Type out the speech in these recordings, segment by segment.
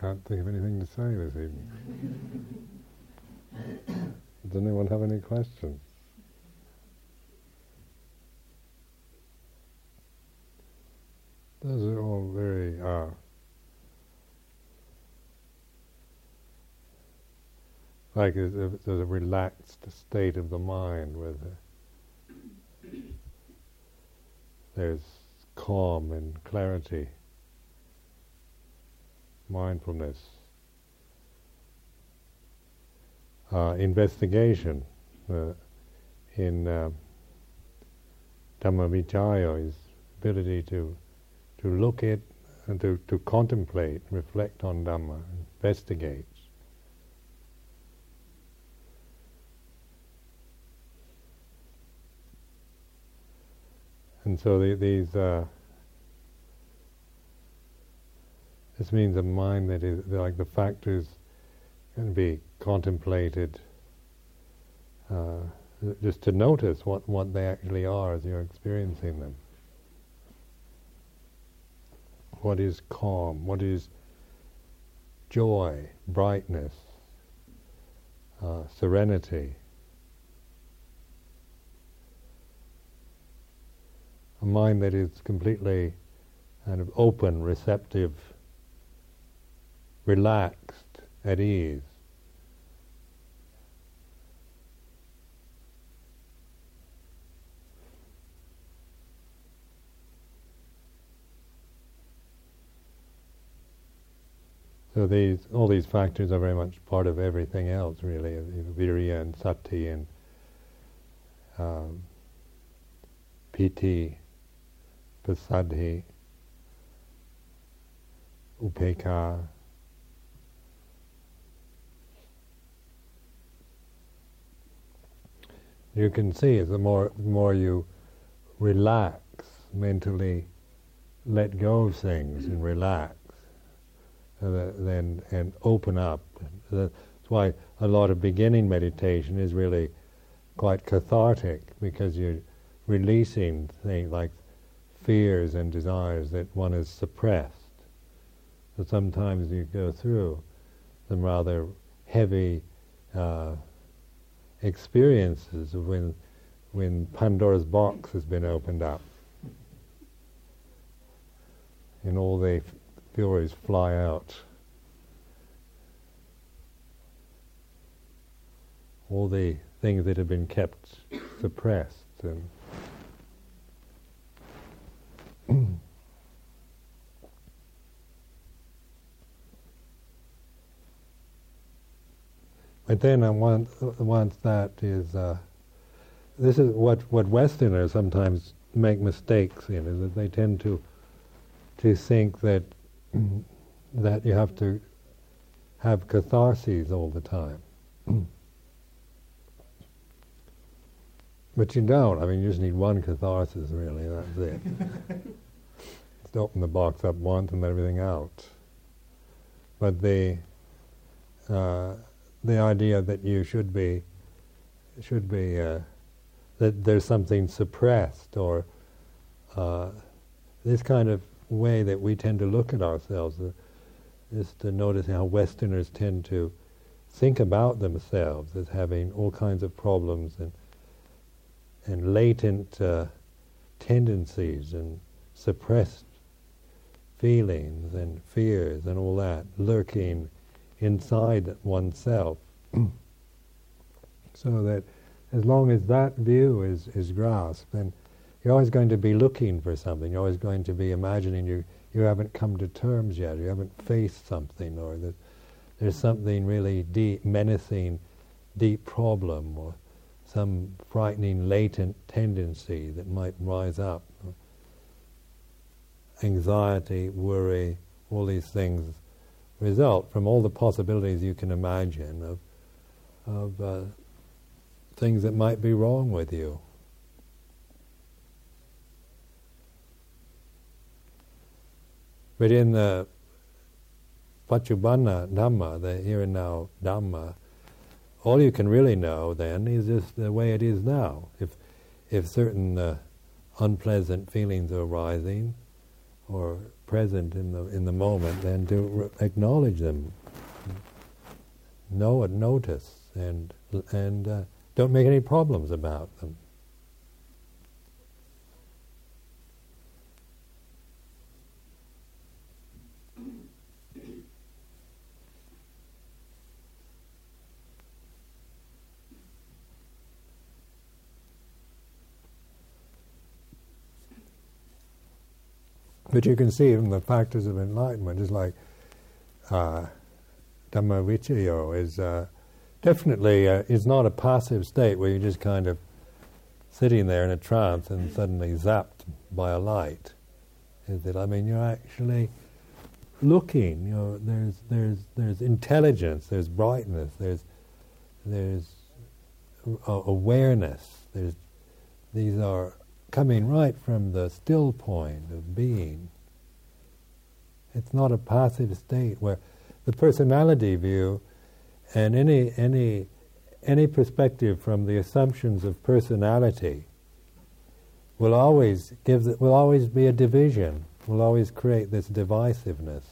can't think of anything to say this evening. Does anyone have any questions? Those are all very uh, like there's a, there's a relaxed state of the mind where the, there's calm and clarity, mindfulness, uh, investigation uh, in uh, Dhammavicaya is ability to to look at and to, to contemplate, reflect on Dhamma, investigate. And so the, these, uh, this means a mind that is like the factors can be contemplated, uh, just to notice what, what they actually are as you're experiencing them what is calm, what is joy, brightness, uh, serenity. A mind that is completely kind of open, receptive, relaxed, at ease. So these, all these factors are very much part of everything else, really. Virya and sati and um, piti, passaddhi, upekkha. You can see the more, the more you relax mentally, let go of things and relax then and open up. That's why a lot of beginning meditation is really quite cathartic because you're releasing things like fears and desires that one has suppressed. So sometimes you go through some rather heavy uh, experiences when when Pandora's box has been opened up and all the furies fly out. All the things that have been kept suppressed and But then I want, once that is, uh, this is what, what Westerners sometimes make mistakes in, is that they tend to, to think that that you have to have catharses all the time. but you don't. I mean, you just need one catharsis, really. That's it. just open the box up once and let everything out. But the uh, the idea that you should be should be uh, that there's something suppressed or uh, this kind of way that we tend to look at ourselves uh, is to notice how Westerners tend to think about themselves as having all kinds of problems and and latent uh, tendencies and suppressed feelings and fears and all that lurking inside oneself. so that as long as that view is, is grasped, then you're always going to be looking for something. You're always going to be imagining you you haven't come to terms yet. You haven't faced something, or that there's something really deep, menacing, deep problem, or some frightening latent tendency that might rise up. Anxiety, worry, all these things result from all the possibilities you can imagine of of uh, things that might be wrong with you. But in the Paccuppanna Dhamma, the here and now Dhamma, all you can really know then is just the way it is now. If if certain uh, unpleasant feelings are arising, or present in the in the moment, then to acknowledge them, know it, notice, and and uh, don't make any problems about them. But you can see from the factors of enlightenment is like uh, Dhamma is uh, definitely uh, is not a passive state where you're just kind of sitting there in a trance and suddenly zapped by a light. Is it? I mean, you're actually looking. You know, there's there's there's intelligence, there's brightness, there's there's awareness. There's these are coming right from the still point of being. It's not a passive state where the personality view and any any any perspective from the assumptions of personality will always give the, will always be a division, will always create this divisiveness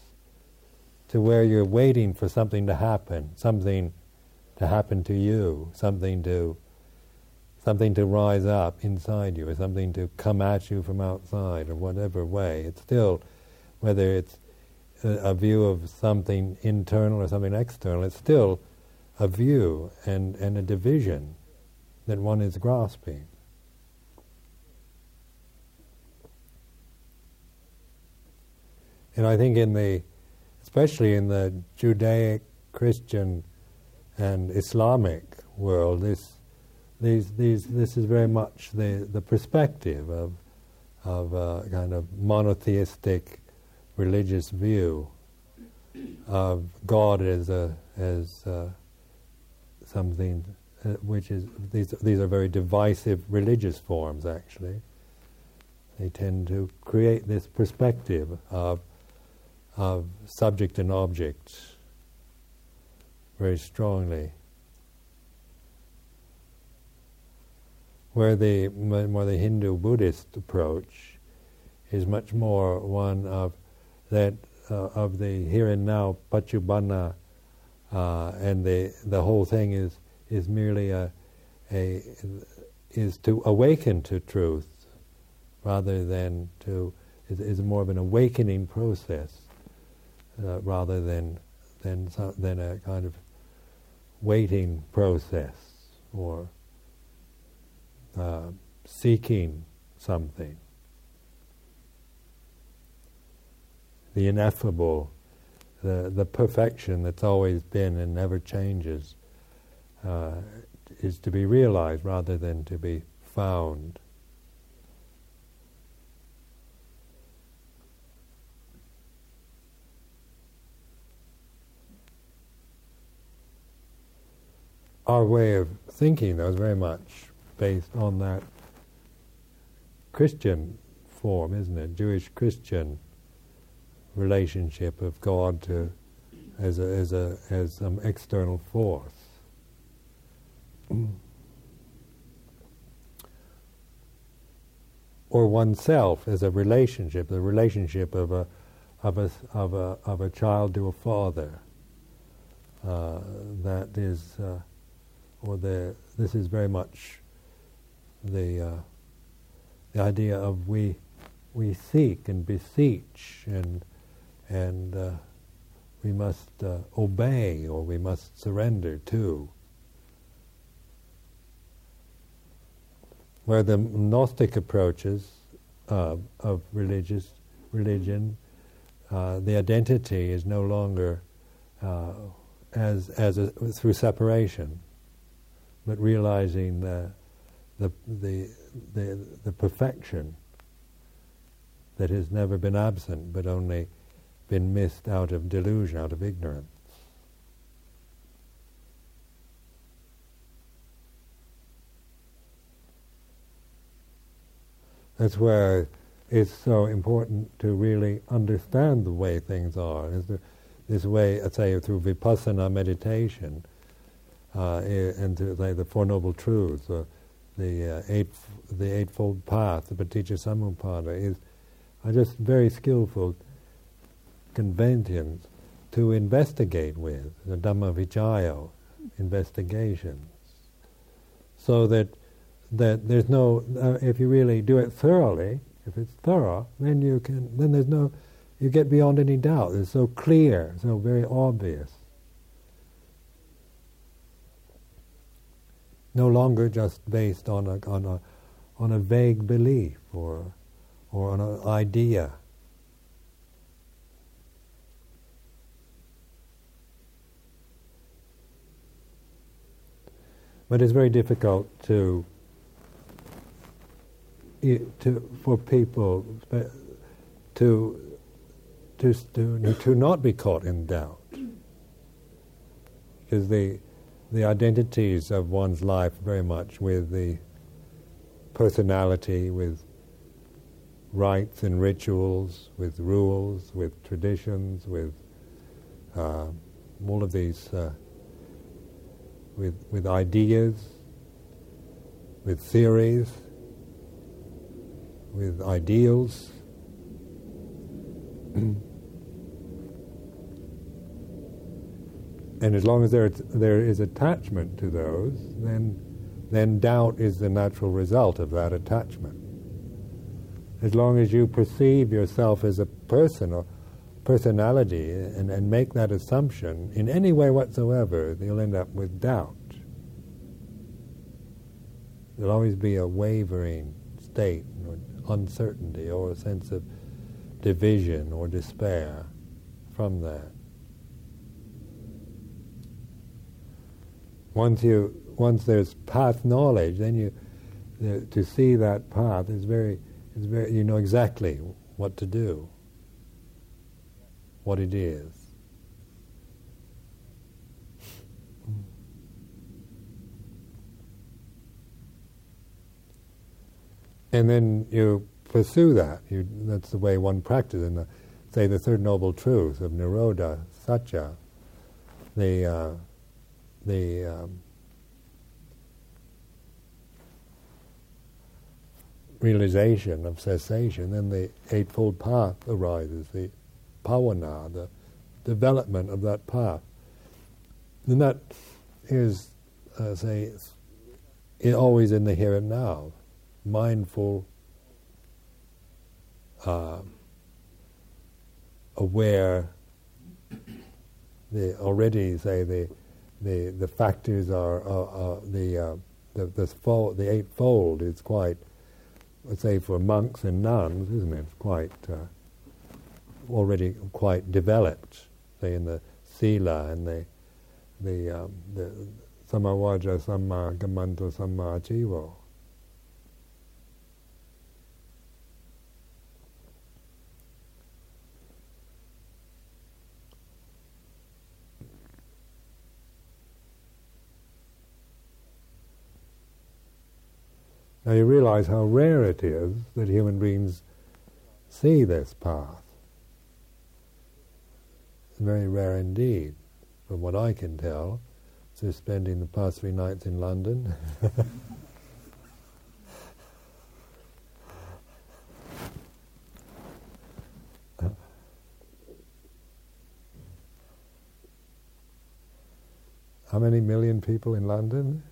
to where you're waiting for something to happen, something to happen to you, something to something to rise up inside you, or something to come at you from outside, or whatever way. It's still, whether it's a, a view of something internal or something external, it's still a view and, and a division that one is grasping. And I think in the, especially in the Judaic, Christian, and Islamic world, this these, these, this is very much the, the perspective of, of a kind of monotheistic religious view of God as, a, as uh, something uh, which is, these, these are very divisive religious forms actually. They tend to create this perspective of, of subject and object very strongly. Where the more the Hindu Buddhist approach is much more one of that uh, of the here and now paccuppanna, uh, and the the whole thing is is merely a a is to awaken to truth rather than to is, is more of an awakening process uh, rather than than than a kind of waiting process or uh, seeking something. The ineffable, the, the perfection that's always been and never changes, uh, is to be realized rather than to be found. Our way of thinking, though, is very much based on that Christian form, isn't it? Jewish Christian relationship of God to as a, as a as some external force. or oneself as a relationship, the relationship of a of a of a of a child to a father. Uh, that is, uh, or the this is very much the uh, the idea of we we seek and beseech and and uh, we must uh, obey or we must surrender to. Where the Gnostic approaches uh, of religious religion, uh, the identity is no longer uh, as as a, through separation, but realizing the the, the, the, the perfection that has never been absent but only been missed out of delusion, out of ignorance. That's where it's so important to really understand the way things are. this way, I say, through vipassana meditation uh, and to say the Four Noble Truths, uh, the uh, eight the eightfold path, the Paticca Samuppada, is are just very skillful conventions to investigate with, the Dhamma investigations, so that that there's no, uh, if you really do it thoroughly, if it's thorough, then you can, then there's no, you get beyond any doubt. It's so clear, so very obvious. No longer just based on a, on a, on a vague belief or, or on an idea. But it's very difficult to to for people to to to to not be caught in doubt because the the identities of one's life very much with the personality, with rites and rituals, with rules, with traditions, with uh, all of these, uh, with with ideas, with theories with ideals. and as long as there, there is attachment to those, then, then doubt is the natural result of that attachment. As long as you perceive yourself as a person or personality and, and make that assumption in any way whatsoever, you'll end up with doubt. There'll always be a wavering state or uncertainty or a sense of division or despair from that. Once you once there's path knowledge, then you the, to see that path is very is very you know exactly what to do, what it is. and then you pursue that. You, that's the way one practices. In the, say the third noble truth of nirodha, satya, the uh, the um, realization of cessation, then the eightfold path arises. The bhavana, the development of that path, and that is, uh, say, always in the here and now mindful, uh, aware. The already say the the the factors are the uh, the the, fold, the eightfold is quite let's say for monks and nuns, isn't it? Quite uh, already quite developed. Say in the sila and the the um, the samma vaca samma kammanto samma ajivo. Now you realize how rare it is that human beings see this path. It's very rare indeed, from what I can tell, since spending the past three nights in London. How many million people in London?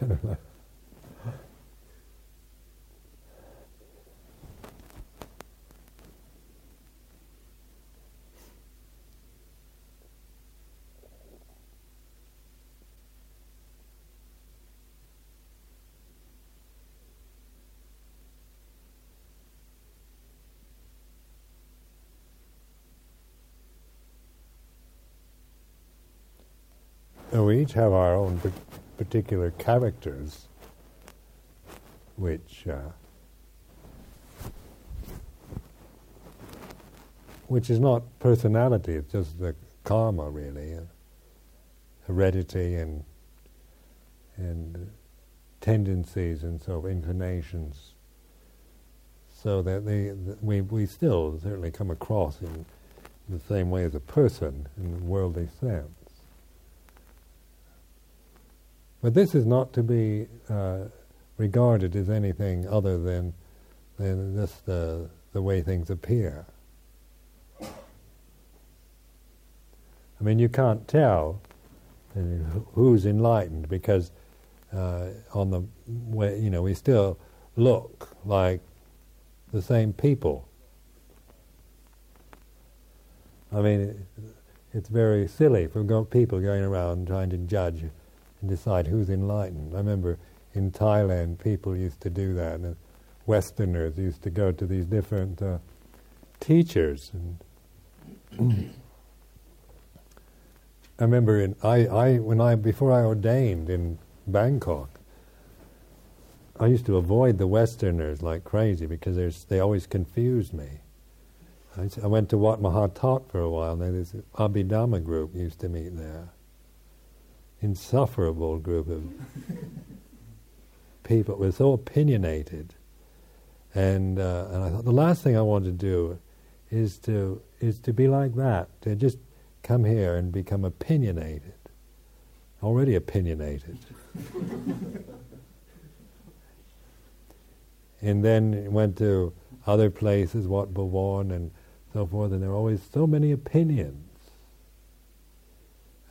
And we each have our own particular characters which uh, which is not personality, it's just the karma really, uh, heredity and and tendencies and so inclinations. So that they, the, we we still certainly come across in the same way as a person in a worldly sense. But this is not to be uh, regarded as anything other than, than just the, the way things appear. I mean, you can't tell who's enlightened because uh, on the way, you know, we still look like the same people. I mean, it's very silly for people going around trying to judge and decide who's enlightened. I remember in Thailand, people used to do that, and Westerners used to go to these different uh, teachers. And I remember in I, I when I before I ordained in Bangkok, I used to avoid the Westerners like crazy because they always confused me. I, went to Wat Mahathat for a while. And this Abhidhamma group used to meet there. Insufferable group of people. Was so opinionated, and uh, and I thought the last thing I want to do is to is to be like that. To just come here and become opinionated. Already opinionated. and then went to other places, Wat Bhawan and so forth, and there are always so many opinions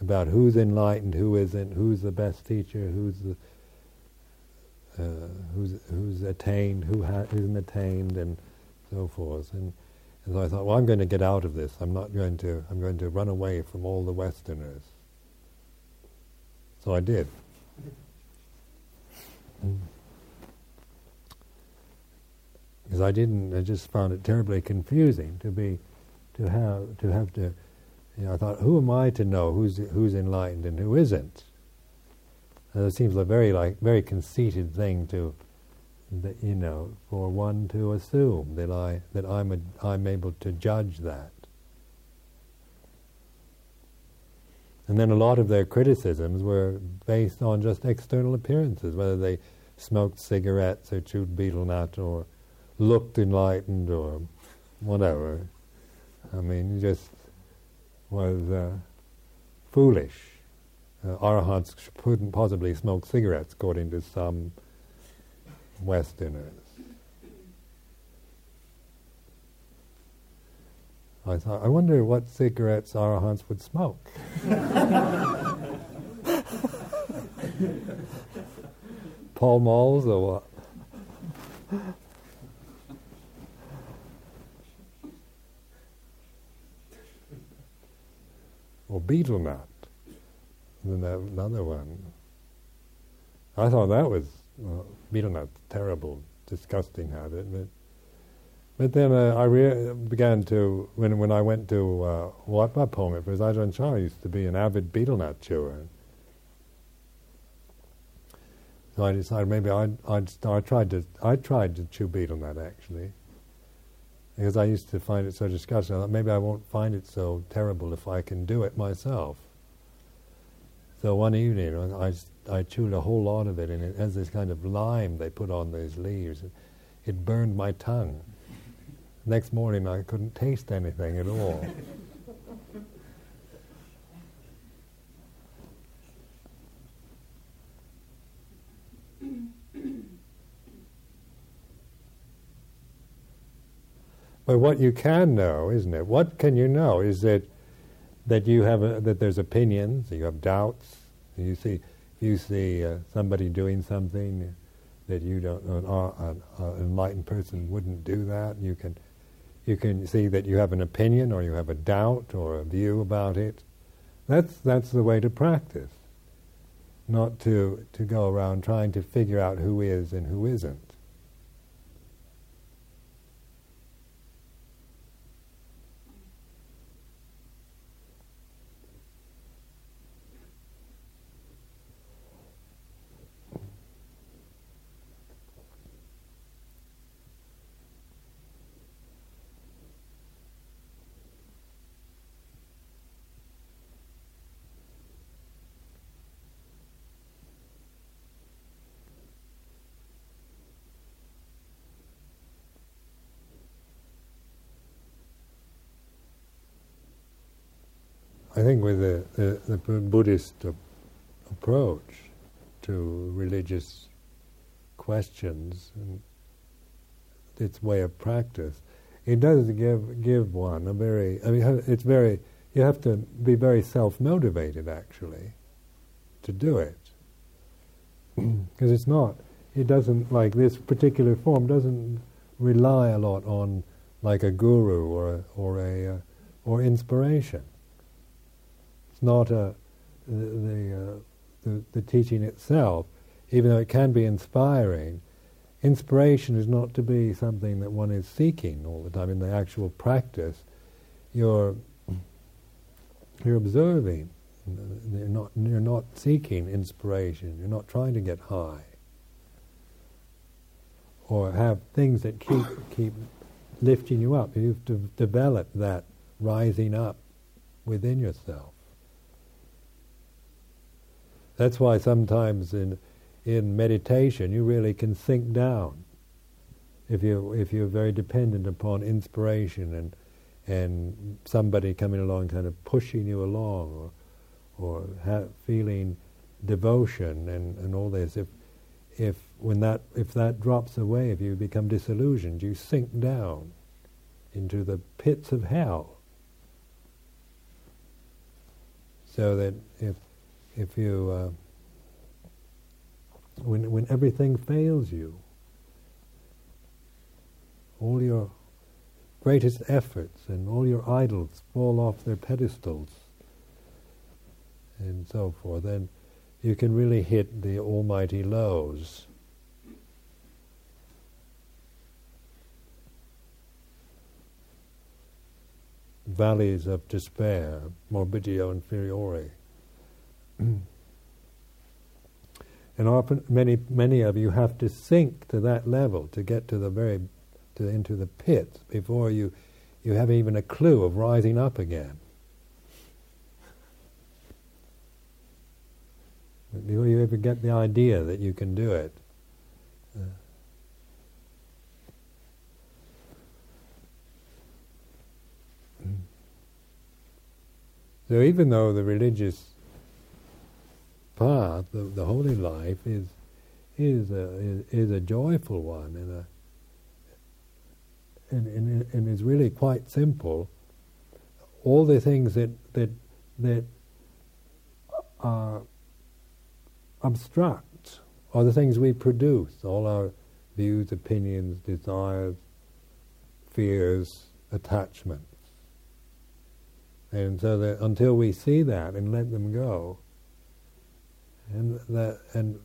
about who's enlightened, who isn't, who's the best teacher, who's the uh, who's who's attained, who ha- isn't attained, and so forth. And, and so I thought, well, I'm going to get out of this. I'm not going to. I'm going to run away from all the Westerners. So I did. Mm because I didn't. I just found it terribly confusing to be, to have to have to. You know, I thought, who am I to know who's who's enlightened and who isn't? Uh, and it seems a very like very conceited thing to, you know, for one to assume that I that I'm a, I'm able to judge that. And then a lot of their criticisms were based on just external appearances, whether they smoked cigarettes or chewed betel nut or looked enlightened or whatever. I mean, just was uh, foolish. Uh, arahants couldn't possibly smoke cigarettes, according to some Westerners. I thought, I wonder what cigarettes arahants would smoke. Pall Malls or what? Or betel nut. And then another one. I thought that was well, betel nut, terrible, disgusting habit. But, but then uh, I re- began to when when I went to uh, Wat Pah Pong, because Ajahn Chah used to be an avid betel nut chewer. So I decided maybe I'd, I'd I tried to I tried to chew betel nut actually because I used to find it so disgusting. I thought maybe I won't find it so terrible if I can do it myself. So one evening, I, I chewed a whole lot of it, and it has this kind of lime they put on these leaves. It, it burned my tongue. Next morning, I couldn't taste anything at all. But what you can know, isn't it? What can you know is that that you have a, that there's opinions, you have doubts. You see, you see uh, somebody doing something that you don't, an, an, an enlightened person wouldn't do that. You can, you can see that you have an opinion or you have a doubt or a view about it. That's that's the way to practice, not to to go around trying to figure out who is and who isn't. I think with the, the, the Buddhist approach to religious questions and its way of practice, it does give give one a very. I mean, it's very. You have to be very self motivated actually to do it because it's not. It doesn't like this particular form doesn't rely a lot on like a guru or a, or a uh, or inspiration. It's not a the, uh, the the teaching itself, even though it can be inspiring. Inspiration is not to be something that one is seeking all the time in the actual practice. You're you're observing. You're not you're not seeking inspiration. You're not trying to get high or have things that keep keep lifting you up. You have to develop that rising up within yourself. That's why sometimes in in meditation you really can sink down if you if you're very dependent upon inspiration and and somebody coming along kind of pushing you along or or ha- feeling devotion and, and all this. If if when that if that drops away if you become disillusioned you sink down into the pits of hell. So that if you uh, when when everything fails you all your greatest efforts and all your idols fall off their pedestals and so forth then you can really hit the almighty lows valleys of despair, morbidio inferiore. And often, many many of you have to sink to that level to get to the very to into the pits before you you have even a clue of rising up again. Before you ever get the idea that you can do it. Uh, So even though the religious path, the, the holy life, is is a, is, is a joyful one and a and, and, and is really quite simple. All the things that that that are abstract are the things we produce. All our views, opinions, desires, fears, attachments. And so that until we see that and let them go, and that and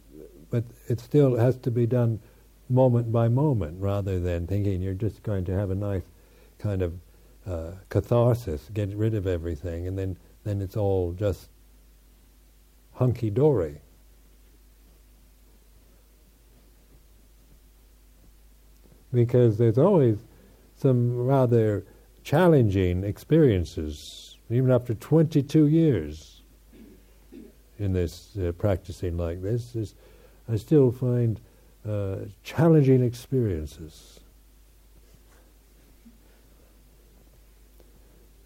but it still has to be done moment by moment rather than thinking you're just going to have a nice kind of uh, catharsis, get rid of everything, and then then it's all just hunky dory. Because there's always some rather challenging experiences even after 22 years in this uh, practicing like this, is, I still find uh, challenging experiences.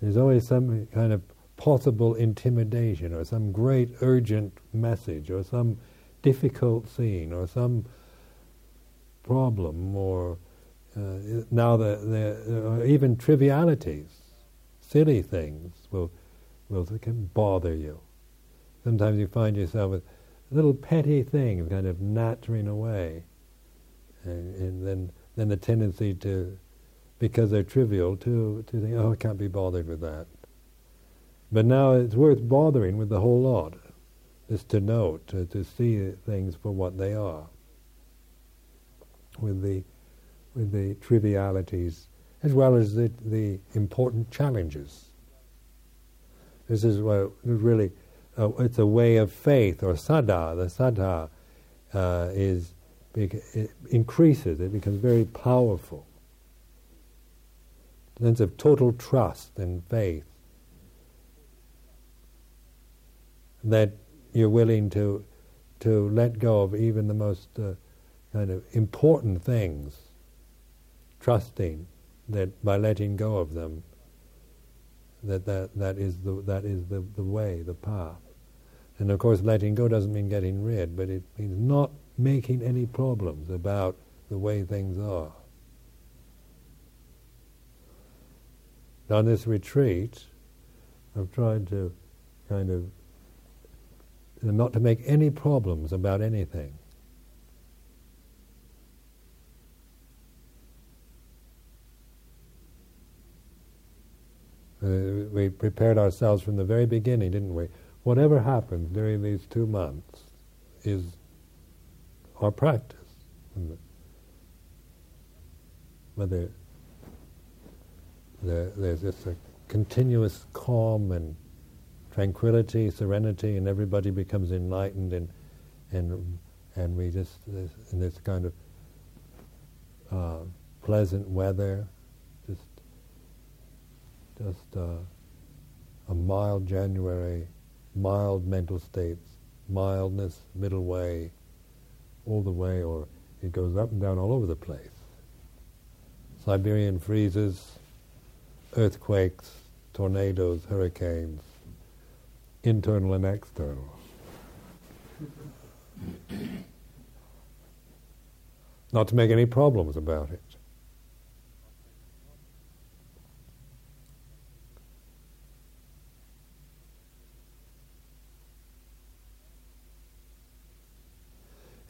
There's always some kind of possible intimidation, or some great urgent message, or some difficult scene, or some problem, or uh, now the, the even trivialities silly things will will can bother you. Sometimes you find yourself with little petty things kind of nattering away, and, and then then the tendency to, because they're trivial, to to think, oh, I can't be bothered with that. But now it's worth bothering with the whole lot, just to note, to, to see things for what they are. With the with the trivialities as well as the, the important challenges. This is what really, uh, it's a way of faith or saddha. The saddha uh, is, it increases, it becomes very powerful. sense of total trust and faith that you're willing to to let go of even the most uh, kind of important things, trusting that by letting go of them, that that, that is, the, that is the, the way, the path. And of course, letting go doesn't mean getting rid, but it means not making any problems about the way things are. on this retreat, I've tried to kind of not to make any problems about anything. Uh, we prepared ourselves from the very beginning, didn't we? Whatever happens during these two months is our practice. Whether there, there's just a continuous calm and tranquility, serenity, and everybody becomes enlightened, and and and we just in this kind of uh, pleasant weather, just just uh, a mild January, mild mental states, mildness, middle way, all the way, or it goes up and down all over the place. Siberian freezes, earthquakes, tornadoes, hurricanes, internal and external. Not to make any problems about it.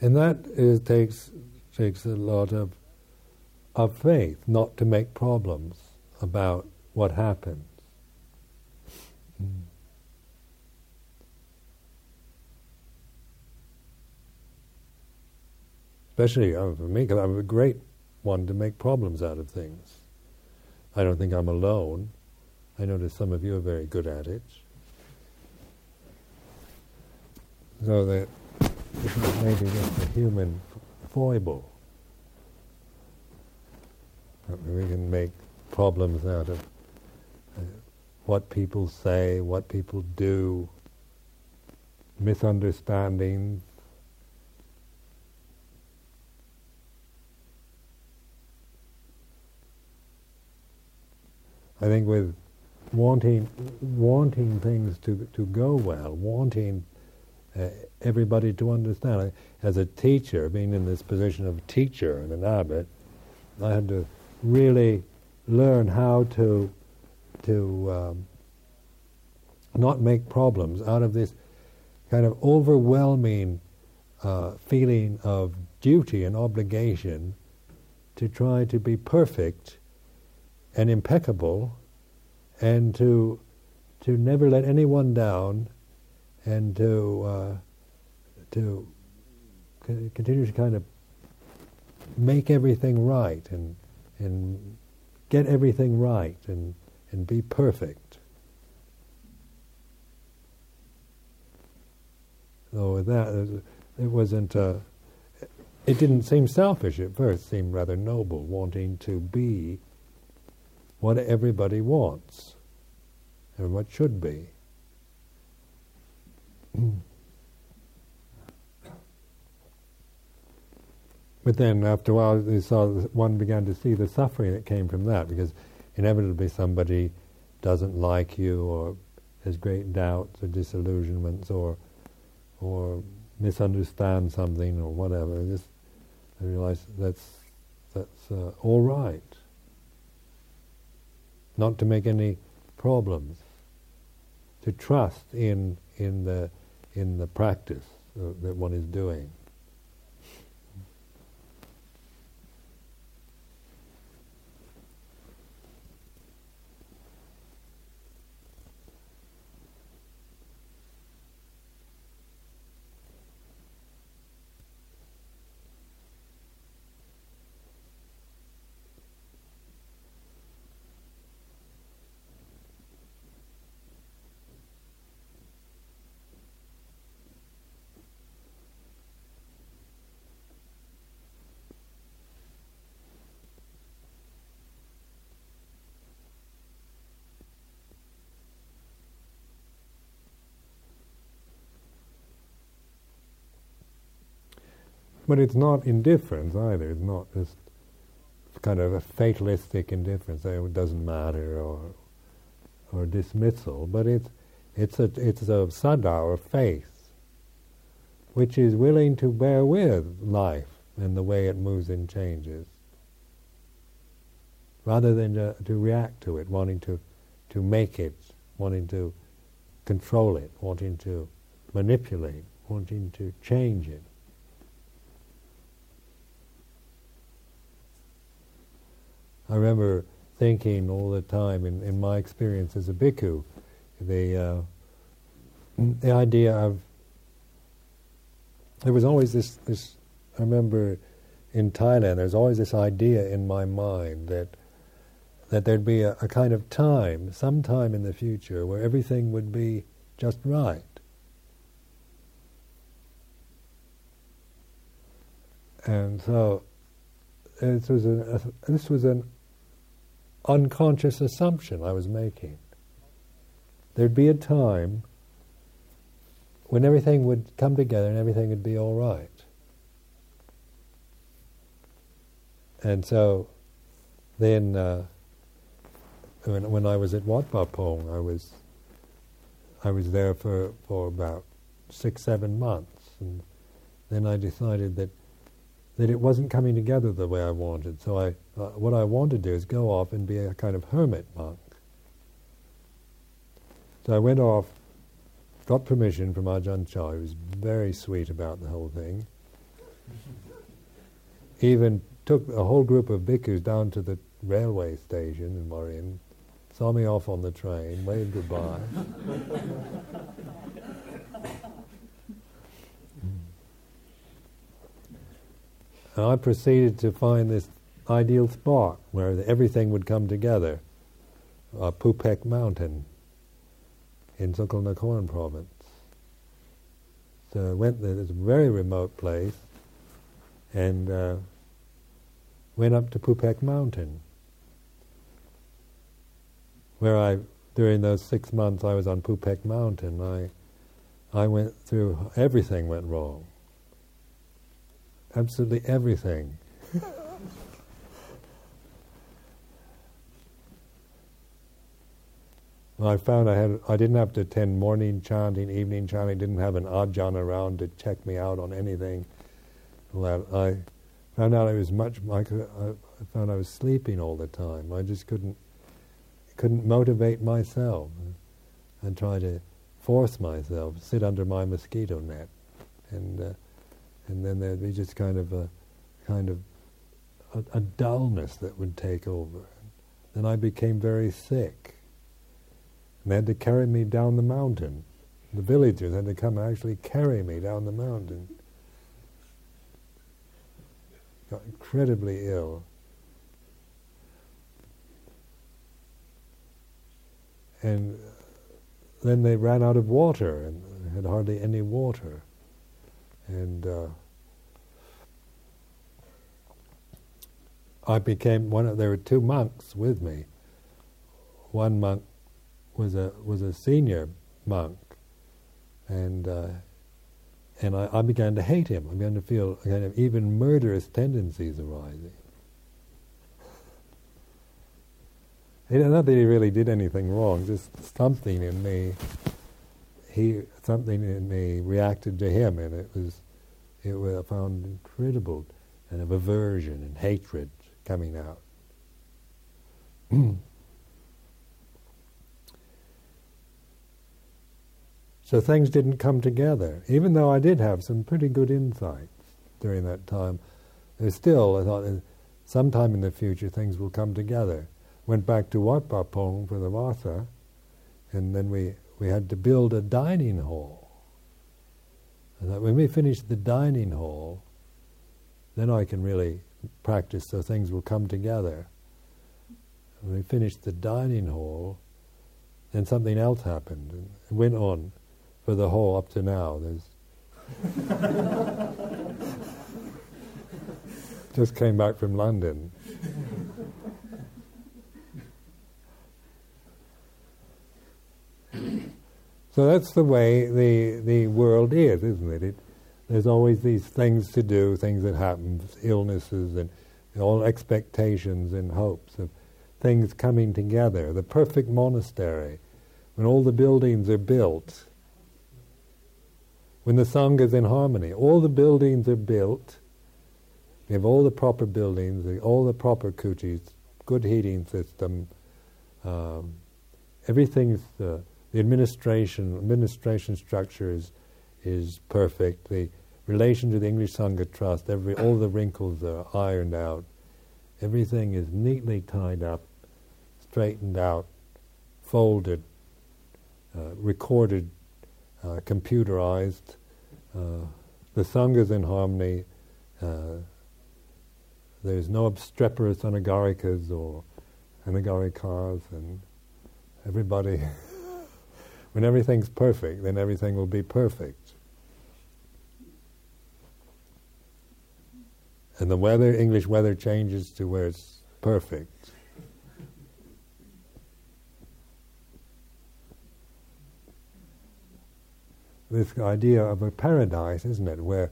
And that is, takes takes a lot of of faith, not to make problems about what happens. Mm. Especially uh, for me, because I'm a great one to make problems out of things. I don't think I'm alone. I notice some of you are very good at it. So that maybe just a human foible. We can make problems out of uh, what people say, what people do, misunderstandings. I think with wanting wanting things to to go well, wanting uh, everybody to understand. As a teacher, being in this position of teacher and an abbot, I had to really learn how to to um, not make problems out of this kind of overwhelming uh, feeling of duty and obligation to try to be perfect and impeccable and to to never let anyone down and to uh, to c- continue to kind of make everything right and and get everything right and and be perfect. So with that, it wasn't. Uh, it didn't seem selfish at first. It seemed rather noble, wanting to be what everybody wants and what should be. But then, after a while, saw one began to see the suffering that came from that, because inevitably somebody doesn't like you, or has great doubts or disillusionments, or or misunderstands something, or whatever. Just I realize that's that's uh, all right. Not to make any problems. To trust in in the in the practice uh, that one is doing. But it's not indifference either. It's not just kind of a fatalistic indifference. Oh, it doesn't matter, or or dismissal. But it's it's a it's a saddha or faith, which is willing to bear with life and the way it moves and changes, rather than to, to react to it, wanting to to make it, wanting to control it, wanting to manipulate, wanting to change it. I remember thinking all the time in, in my experience as a bhikkhu, the, uh, the idea of there was always this, this I remember in Thailand there's always this idea in my mind that that there'd be a, a kind of time, some time in the future, where everything would be just right. And so this was, a, a, this was an unconscious assumption I was making. There'd be a time when everything would come together and everything would be all right. And so then uh, when, when I was at Wat Pah Pong, I was I was there for, for about six, seven months, and then I decided that that it wasn't coming together the way I wanted. So I, uh, what I wanted to do is go off and be a kind of hermit monk. So I went off, got permission from Ajahn Chah. He was very sweet about the whole thing. Even took a whole group of bhikkhus down to the railway station in Warin, saw me off on the train, waved goodbye. and I proceeded to find this ideal spot where everything would come together, uh, Phupek Mountain in Sukul province. So I went there, it's a very remote place, and uh, went up to Phupek Mountain where I, during those six months I was on Phupek Mountain, I, I went through, everything went wrong. Absolutely everything. I found I had I didn't have to attend morning chanting, evening chanting. Didn't have an ajahn around to check me out on anything. I found out I was much. I, I found I was sleeping all the time. I just couldn't couldn't motivate myself and try to force myself, to sit under my mosquito net, and uh, and then there'd be just kind of a kind of a, a, dullness that would take over. Then I became very sick, and they had to carry me down the mountain. The villagers had to come and actually carry me down the mountain. Got incredibly ill. and then they ran out of water and had hardly any water. And uh, I became one of. There were two monks with me. One monk was a was a senior monk, and uh, and I, I, began to hate him. I began to feel kind of even murderous tendencies arising. Not that he really did anything wrong, just something in me. He something in me reacted to him, and it was it was I found incredible kind of aversion and hatred coming out. so things didn't come together, even though I did have some pretty good insights during that time. There's still, I thought, sometime in the future things will come together went back to Wat Pah Pong for the Vasa, and then we, we had to build a dining hall. And that when we finish the dining hall, then I can really practice so things will come together. When we finished the dining hall, then something else happened and went on for the whole up to now. There's just came back from London. So that's the way the, the world is, isn't it? it? There's always these things to do, things that happen, illnesses and all expectations and hopes of things coming together. The perfect monastery, when all the buildings are built, when the Sangha is in harmony, all the buildings are built, They have all the proper buildings, all the proper kutis, good heating system, um, everything's uh, the administration administration structure is is perfect. The relation to the English Sangha Trust, every all the wrinkles are ironed out. Everything is neatly tied up, straightened out, folded, uh, recorded, uh, computerized. Uh, the Sangha's in harmony. Uh, there's no obstreperous anagarikas or anagarikas, and everybody. when everything's perfect, then everything will be perfect. And the weather, English weather changes to where it's perfect. This idea of a paradise, isn't it, where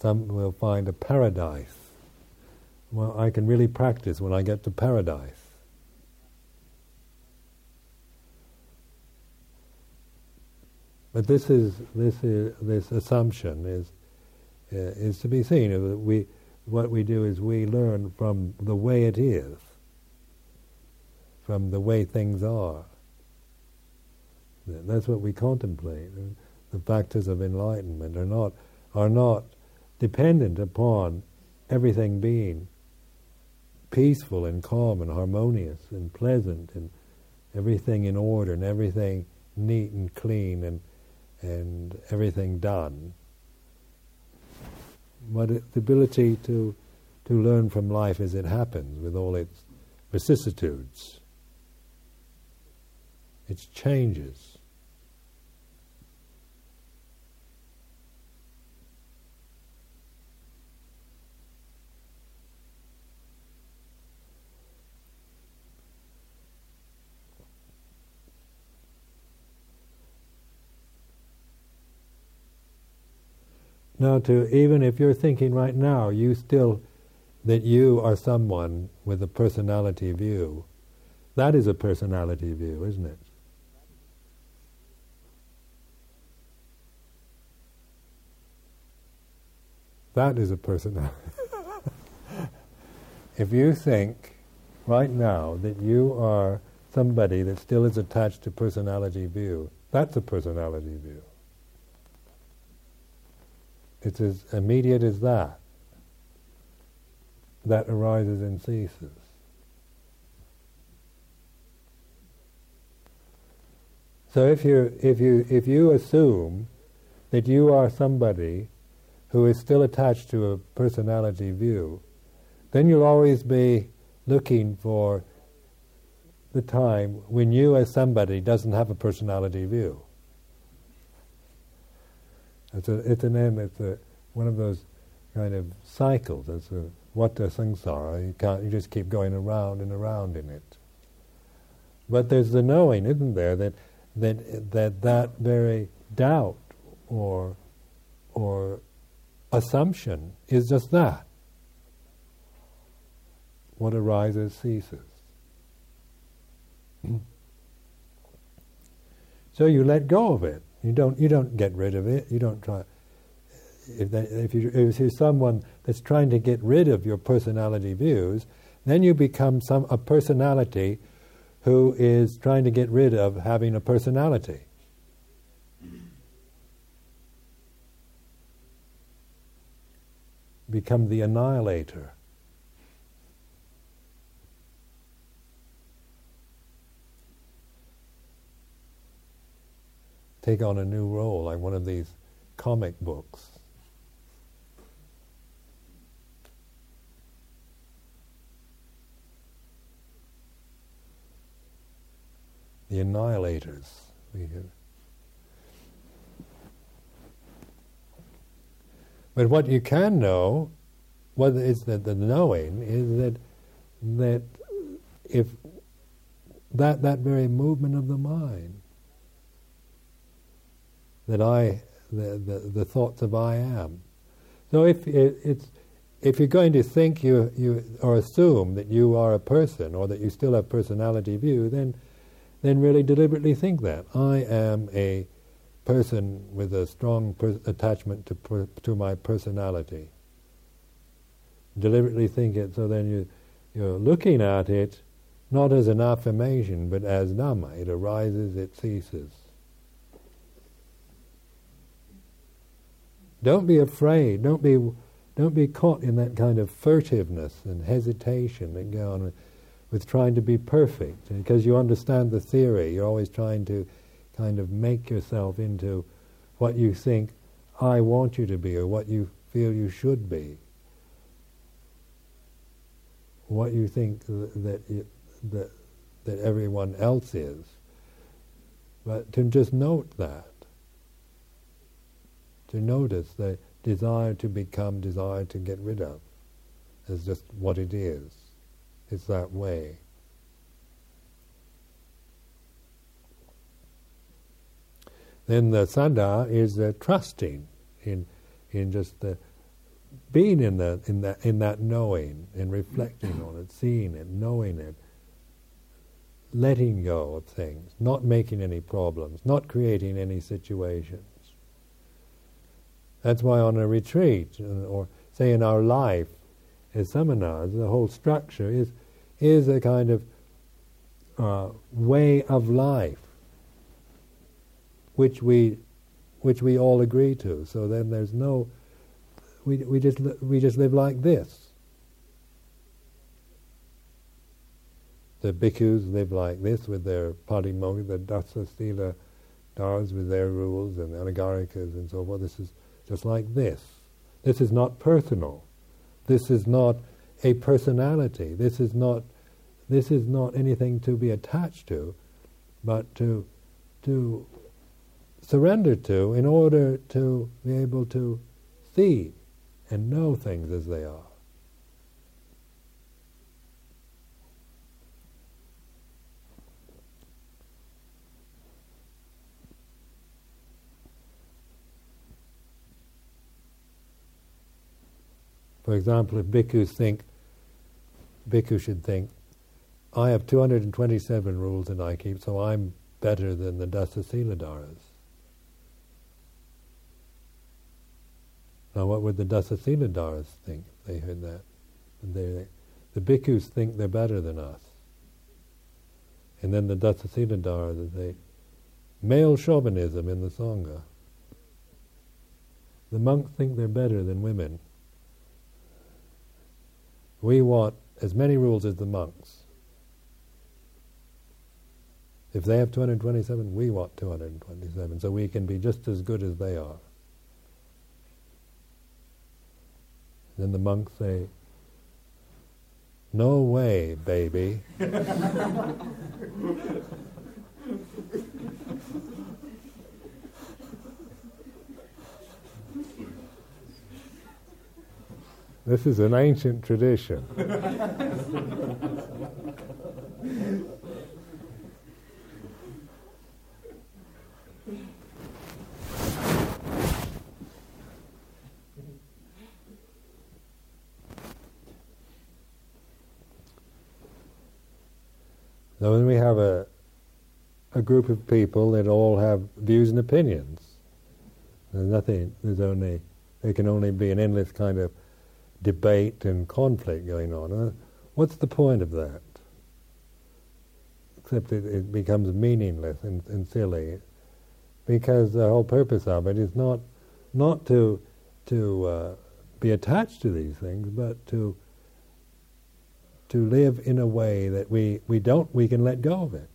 some will find a paradise. Well, I can really practice when I get to paradise. But this is this is this assumption is uh, is to be seen. We what we do is we learn from the way it is, from the way things are. That's what we contemplate. The factors of enlightenment are not are not dependent upon everything being peaceful and calm and harmonious and pleasant and everything in order and everything neat and clean and and everything done but the ability to to learn from life as it happens, with all its vicissitudes, its changes. Now, to even if you're thinking right now, you still that you are someone with a personality view. That is a personality view, isn't it? That is a personality. if you think right now that you are somebody that still is attached to personality view, that's a personality view. It's as immediate as that. That arises and ceases. So if you if you if you assume that you are somebody who is still attached to a personality view, then you'll always be looking for the time when you as somebody doesn't have a personality view. It's a, it's an end. It's a, one of those kind of cycles. It's a vatta samsara. You can't. You just keep going around and around in it. But there's the knowing, isn't there, that that that that very doubt or or assumption is just that. What arises ceases. Hmm? So you let go of it. You don't you don't get rid of it. You don't try. If, that, if, you, if you're someone that's trying to get rid of your personality views, then you become some a personality who is trying to get rid of having a personality. Become the annihilator. Take on a new role, like one of these comic books. The annihilators. But what you can know, what is that the knowing is that that if that that very movement of the mind that I, the, the, the thoughts of I am. So if it, it's, if you're going to think you, you or assume that you are a person or that you still have personality view, then then really deliberately think that I am a person with a strong per- attachment to per- to my personality. Deliberately think it, so then you you're looking at it not as an affirmation, but as Dhamma. It arises, it ceases. Don't be afraid. Don't be, don't be caught in that kind of furtiveness and hesitation that go on with, with trying to be perfect. Because you understand the theory, you're always trying to kind of make yourself into what you think I want you to be or what you feel you should be. What you think that that that everyone else is. But to just note that. To notice the desire to become, desire to get rid of, as just what it is. It's that way. Then the saddha is the trusting in in just the being in that in that in that knowing and reflecting on it, seeing it, knowing it, letting go of things, not making any problems, not creating any situations. That's why on a retreat, uh, or say in our life, as seminars, the whole structure is is a kind of uh, way of life which we which we all agree to. So then there's no we we just we just live like this. The bhikkhus live like this with their patimokkha, the dasa sila dharas with their rules, and the anagarikas and so forth. This is just like this. This is not personal. This is not a personality. This is not this is not anything to be attached to, but to to surrender to in order to be able to see and know things as they are. For example, if bhikkhus think, bhikkhu should think, I have 227 rules that I keep, so I'm better than the Dasa Siladharas. Now, what would the Dasasiladharas think if they heard that? They, the bhikkhus think they're better than us. And then the Dasasiladharas say, male chauvinism in the Sangha. The monks think they're better than women. We want as many rules as the monks. If they have 227, we want 227, so we can be just as good as they are. Then the monks say, No way, baby. this is an ancient tradition. Now, when we have a a group of people that all have views and opinions, there's nothing. There's only there can only be an endless kind of debate and conflict going on. Uh, what's the point of that? Except it, it becomes meaningless and, and silly, because the whole purpose of it is not not to to uh, be attached to these things, but to to live in a way that we, we don't, we can let go of it.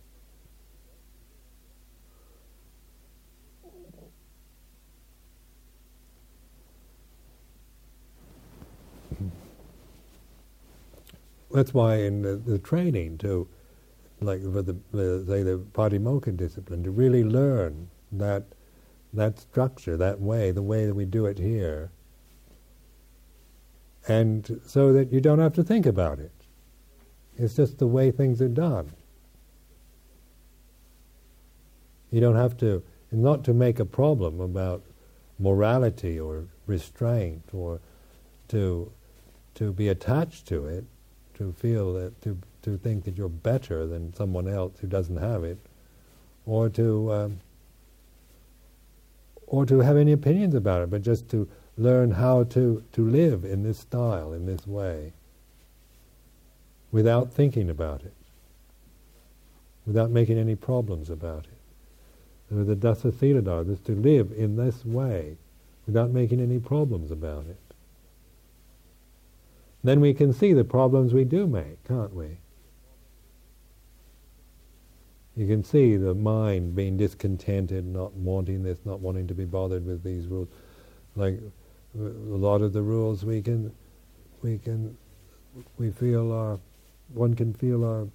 That's why in the, the training to, like for the, the say the Patimokkha discipline, to really learn that that structure, that way, the way that we do it here, and so that you don't have to think about it. It's just the way things are done. You don't have to, not to make a problem about morality or restraint or to, to be attached to it, to feel that, to, to think that you're better than someone else who doesn't have it, or to, um, or to have any opinions about it, but just to learn how to, to live in this style, in this way without thinking about it. without making any problems about it. And the dasa siladhara is to live in this way without making any problems about it. Then we can see the problems we do make, can't we? You can see the mind being discontented, not wanting this, not wanting to be bothered with these rules. Like a lot of the rules we can, we can, we feel are, one can feel are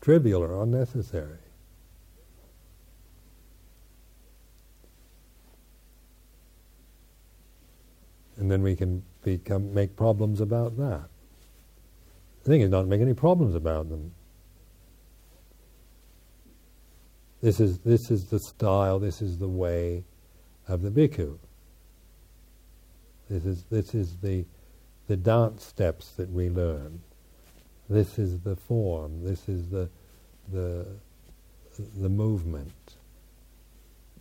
trivial or unnecessary. And then we can become make problems about that. The thing is not to make any problems about them. This is this is the style, this is the way of the bhikkhu. This is this is the the dance steps that we learn. This is the form. This is the the the movement.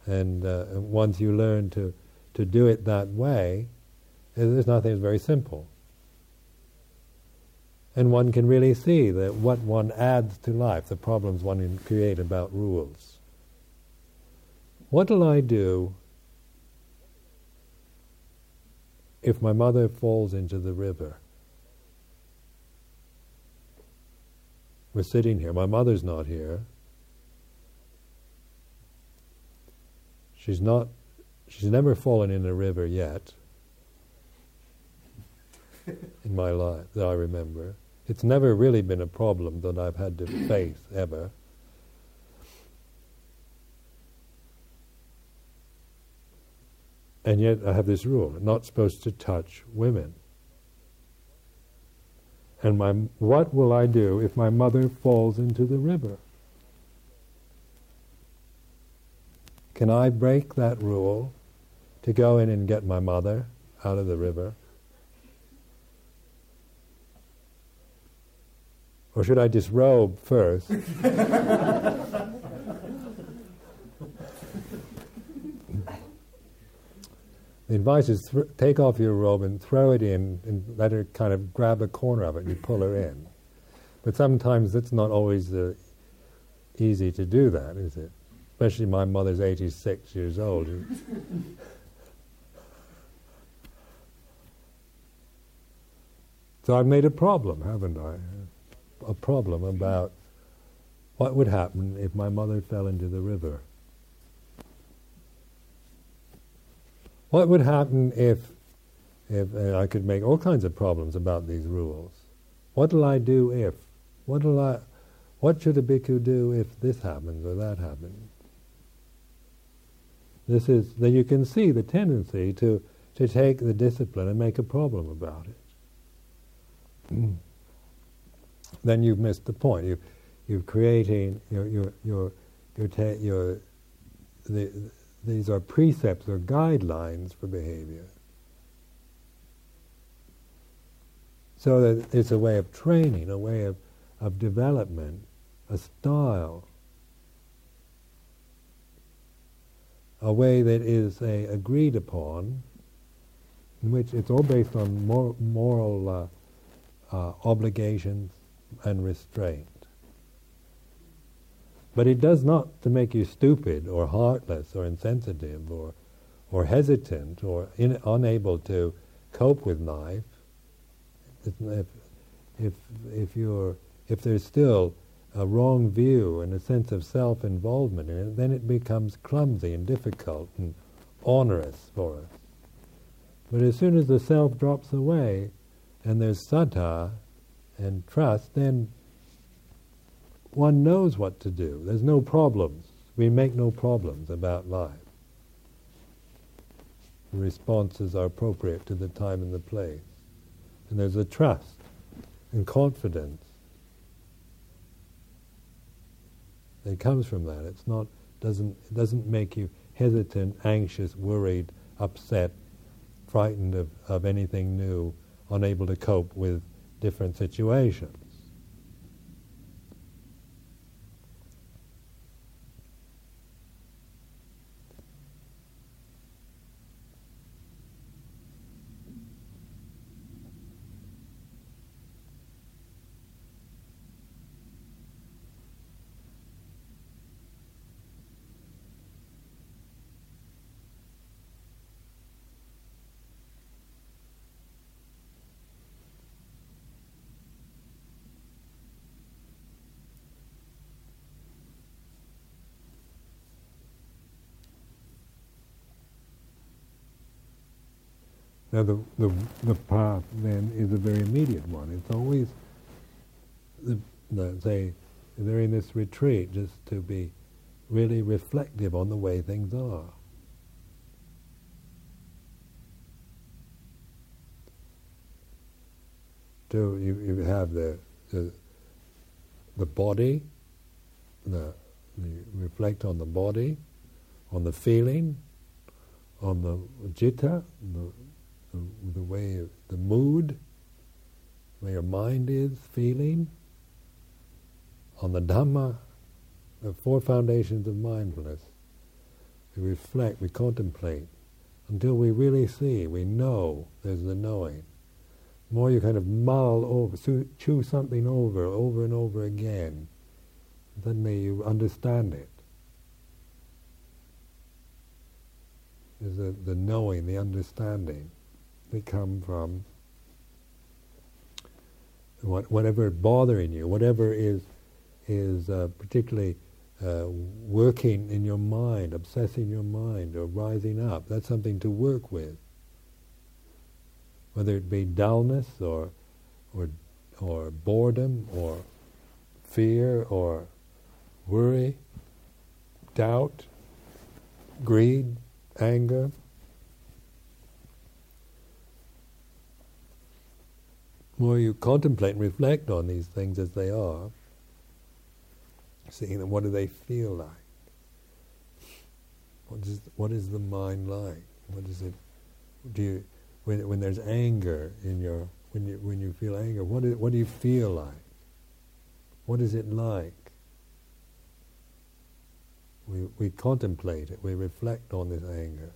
And uh, once you learn to to do it that way, there's nothing. It's very simple. And one can really see that what one adds to life, the problems one can create about rules. What'll I do if my mother falls into the river? We're sitting here. My mother's not here. She's not. She's never fallen in a river yet. In my life that I remember. It's never really been a problem that I've had to face ever. And yet I have this rule: not supposed to touch women. And my, what will I do if my mother falls into the river? Can I break that rule to go in and get my mother out of the river? Or should I disrobe first? the advice is th- take off your robe and throw it in and let her kind of grab a corner of it and you pull her in. But sometimes it's not always uh, easy to do that, is it? Especially my mother's 86 years old. so I've made a problem, haven't I? A problem about what would happen if my mother fell into the river. What would happen if, if uh, I could make all kinds of problems about these rules? What'll I do if? What'll I, what should a bhikkhu do if this happens or that happens? This is that you can see the tendency to, to take the discipline and make a problem about it. Mm. Then you've missed the point. You, you're creating, you're, you're, you're, you're, ta- you're the, these are precepts or guidelines for behavior. So that it's a way of training, a way of, of development, a style, a way that is a, agreed upon, in which it's all based on mor- moral uh, uh, obligations, and restraint. But it does not to make you stupid or heartless or insensitive or, or hesitant or in, unable to cope with life. If, if, if, you're, if there's still a wrong view and a sense of self-involvement in it, then it becomes clumsy and difficult and onerous for us. But as soon as the self drops away and there's saddha, and trust, then one knows what to do. There's no problems. We make no problems about life. The responses are appropriate to the time and the place. And there's a trust and confidence that comes from that. It's not doesn't it doesn't make you hesitant, anxious, worried, upset, frightened of, of anything new, unable to cope with different situations. The, the, the path then is a very immediate one. It's always, the, the, say, they're in this retreat just to be really reflective on the way things are. To you, you have the, the the body, the, the reflect on the body, on the feeling, on the citta, the, the, the way, the mood, where your mind is feeling, on the Dhamma, the four foundations of mindfulness. We reflect, we contemplate, until we really see, we know there's the knowing. The more you kind of mull over, chew something over, over and over again, suddenly you understand it. Is the, the knowing, the understanding that come from what, whatever bothering you, whatever is is uh, particularly uh, working in your mind, obsessing your mind, or rising up. That's something to work with. Whether it be dullness or or or boredom or fear or worry, doubt, greed, anger. More you contemplate and reflect on these things as they are, seeing them, what do they feel like? What is what is the mind like? What is it? Do you when when there's anger in your when you when you feel anger? What is, what do you feel like? What is it like? We we contemplate it. We reflect on this anger.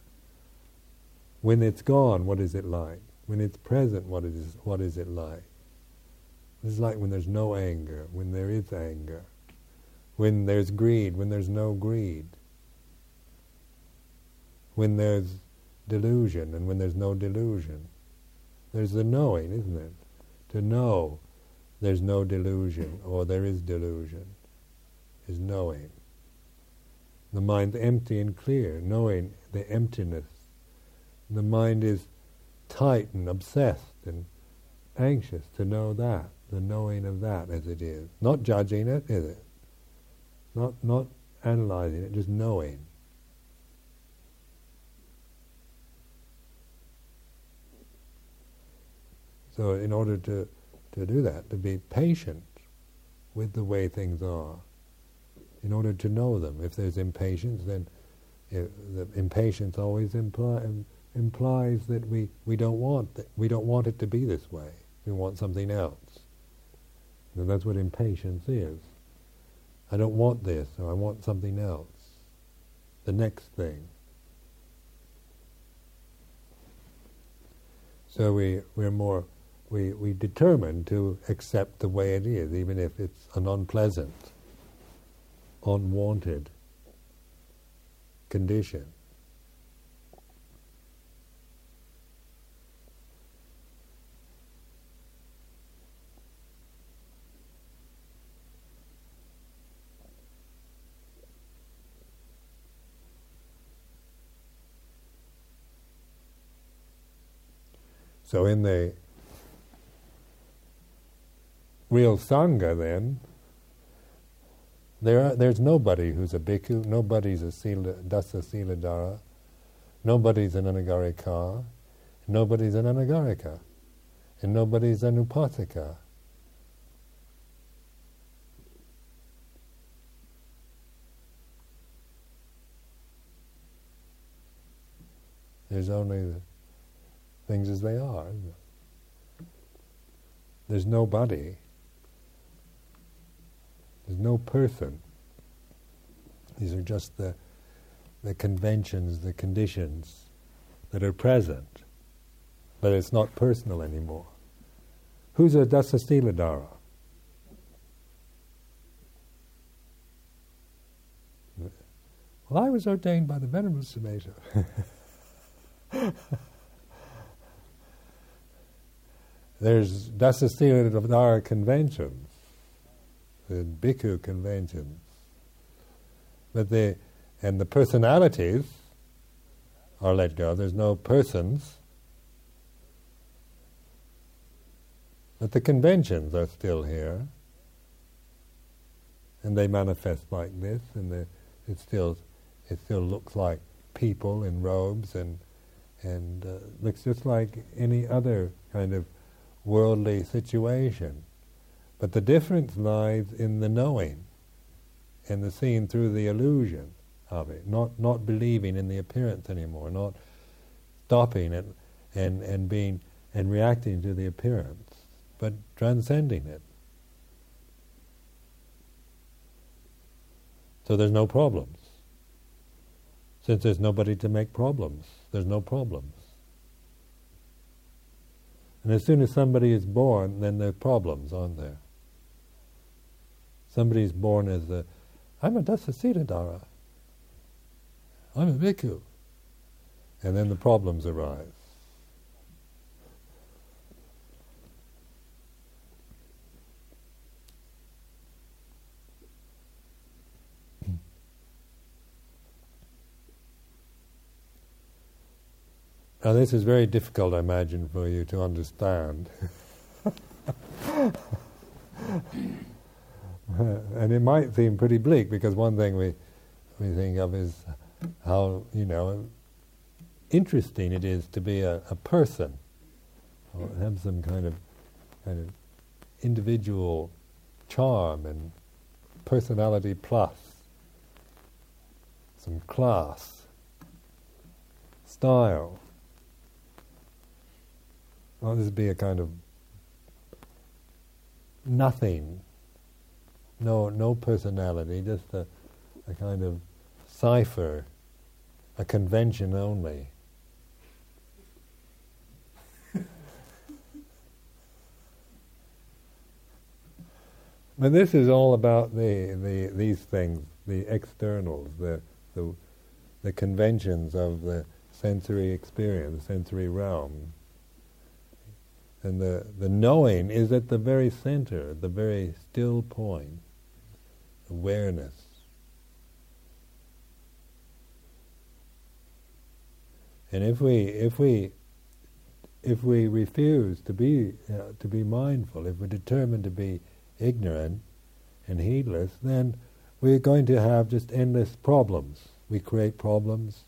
When it's gone, what is it like? When it's present, what is, what is it like? It's like when there's no anger, when there is anger, when there's greed, when there's no greed, when there's delusion and when there's no delusion. There's the knowing, isn't it? To know there's no delusion or there is delusion is knowing. The mind's empty and clear, knowing the emptiness. The mind is tight and obsessed and anxious to know that, the knowing of that as it is. Not judging it, is it? Not, not analyzing it, just knowing. So in order to, to do that, to be patient with the way things are, in order to know them. If there's impatience, then the impatience always implies implies that we, we don't want that, we don't want it to be this way. We want something else. And that's what impatience is. I don't want this, or I want something else. The next thing. So we, we're more, we, we determine to accept the way it is, even if it's an unpleasant, unwanted condition. So in the real Sangha then, there are, there's nobody who's a bhikkhu, nobody's a sila, dasa siladhara, nobody's an anagarika, nobody's an anagarika, and nobody's an upasaka. There's only the things as they are. There's nobody. There's no person. These are just the, the conventions, the conditions that are present, but it's not personal anymore. Who's a Dasasiladhara? Well, I was ordained by the Venerable Sumedho. There's Dasasiladhara conventions, the bhikkhu conventions. But the, and the personalities are let go. There's no persons But the conventions are still here, and they manifest like this, and it still it still looks like people in robes and and uh, looks just like any other kind of worldly situation. But the difference lies in the knowing and the seeing through the illusion of it, not not believing in the appearance anymore, not stopping it and, and being and reacting to the appearance, but transcending it. So there's no problems. Since there's nobody to make problems, there's no problems. And as soon as somebody is born, then there are problems, aren't there? Somebody is born as a, I'm a Dasasiladhara. I'm a bhikkhu. And then the problems arise. Now, this is very difficult, I imagine, for you to understand. and it might seem pretty bleak because one thing we, we think of is how, you know, interesting it is to be a, a person, or have some kind of, kind of individual charm and personality plus, some class, style. This would be a kind of nothing, no no personality, just a, a kind of cipher, a convention only. But this is all about the, the these things, the externals, the, the the conventions of the sensory experience, the sensory realm. And the, the knowing is at the very center, the very still point, awareness. And if we if we if we refuse to be uh, to be mindful, if we're determined to be ignorant and heedless, then we're going to have just endless problems. We create problems.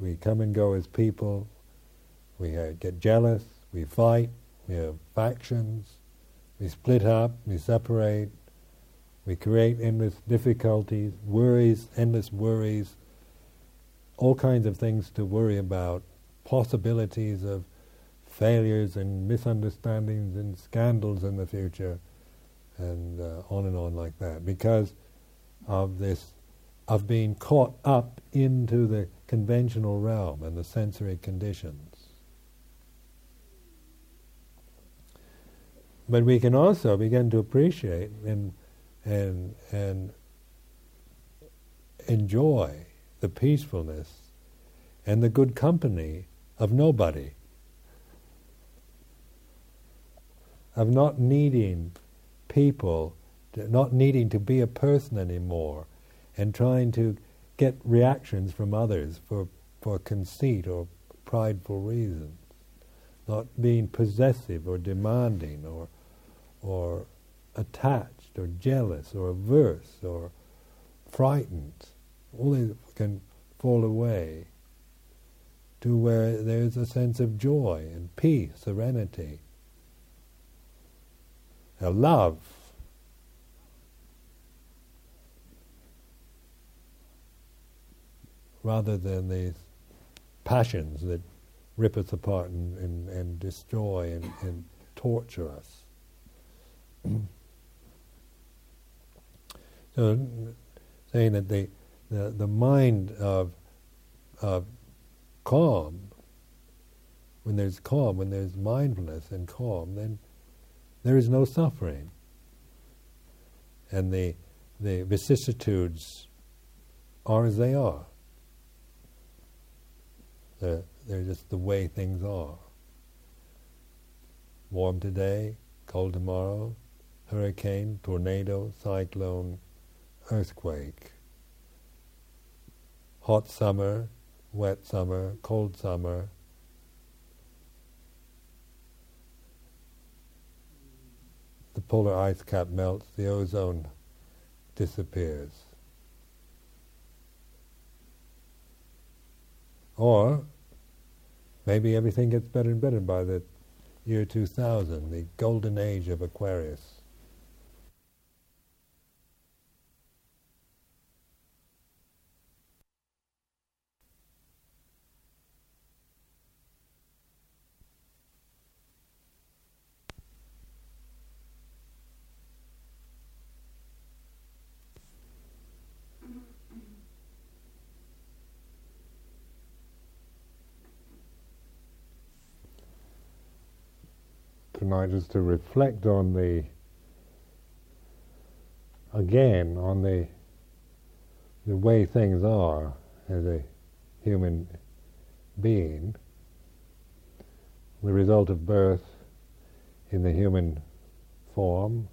We come and go as people. We uh, get jealous. We fight, we have factions, we split up, we separate, we create endless difficulties, worries, endless worries, all kinds of things to worry about, possibilities of failures and misunderstandings and scandals in the future, and uh, on and on like that, because of this, of being caught up into the conventional realm and the sensory conditions. But we can also begin to appreciate and and and enjoy the peacefulness and the good company of nobody. Of not needing people, to, not needing to be a person anymore, and trying to get reactions from others for, for conceit or prideful reasons. Not being possessive or demanding or or attached or jealous or averse or frightened. All these can fall away to where there's a sense of joy and peace, serenity, a love. Rather than these passions that rip us apart and, and, and destroy and, and torture us so, saying that the, the, mind of, of calm, when there's calm, when there's mindfulness and calm, then there is no suffering. And the, the vicissitudes are as they are. They're, they're just the way things are. Warm today, cold tomorrow, hurricane, tornado, cyclone, earthquake. Hot summer, wet summer, cold summer. The polar ice cap melts, the ozone disappears. Or maybe everything gets better and better by the year 2000, the golden age of Aquarius. Tonight is to reflect on the, again, on the, the way things are as a human being, the result of birth in the human form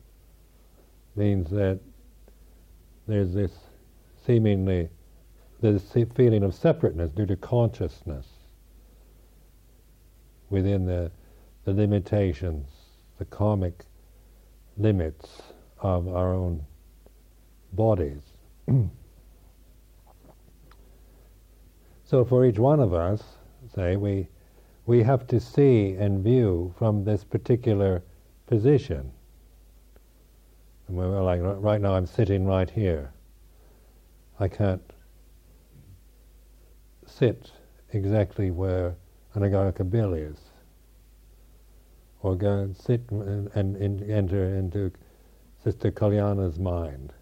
means that there's this seemingly a feeling of separateness due to consciousness within the the limitations, the karmic limits of our own bodies. Mm. so for each one of us, say, we, we have to see and view from this particular position. And we're like, right now I'm sitting right here. I can't sit exactly where Anagarika is or go and sit and, and, and enter into Sister Kalyana's mind.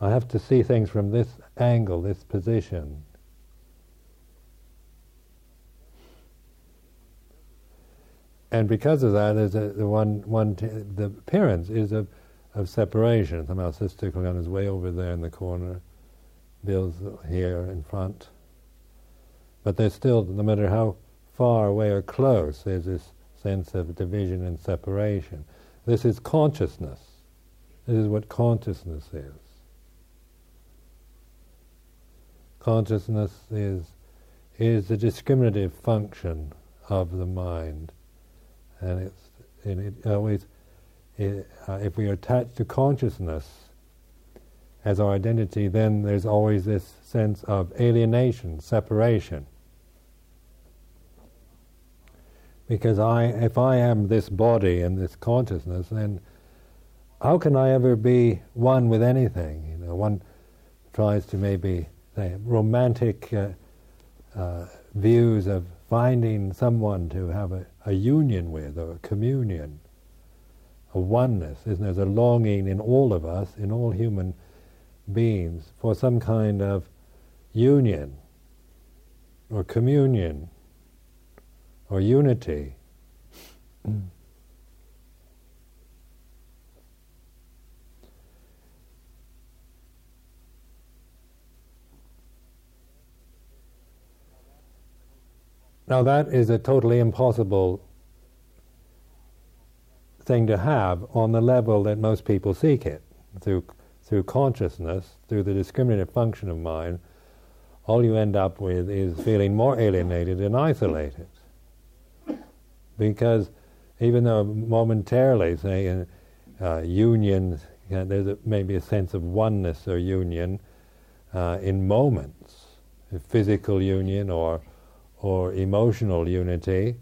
I have to see things from this angle, this position. And because of that, there's a, the one, one t- the appearance is of, of separation. Somehow Sister Kalyana's way over there in the corner, Bill's here in front. But there's still, no matter how far away or close, there's this sense of division and separation. This is consciousness. This is what consciousness is. Consciousness is is the discriminative function of the mind, and it's and it always it, uh, if we are attached to consciousness as our identity, then there's always this sense of alienation, separation. Because I, if I am this body and this consciousness, then how can I ever be one with anything? You know, one tries to maybe say romantic uh, uh, views of finding someone to have a, a, union with or a communion, a oneness. Isn't there? There's a longing in all of us, in all human beings, for some kind of union or communion or unity. Now, that is a totally impossible thing to have on the level that most people seek it through, through consciousness, through the discriminative function of mind. All you end up with is feeling more alienated and isolated because even though momentarily, say, in uh, union, you know, there's a, maybe a sense of oneness or union uh, in moments, physical union or or emotional unity.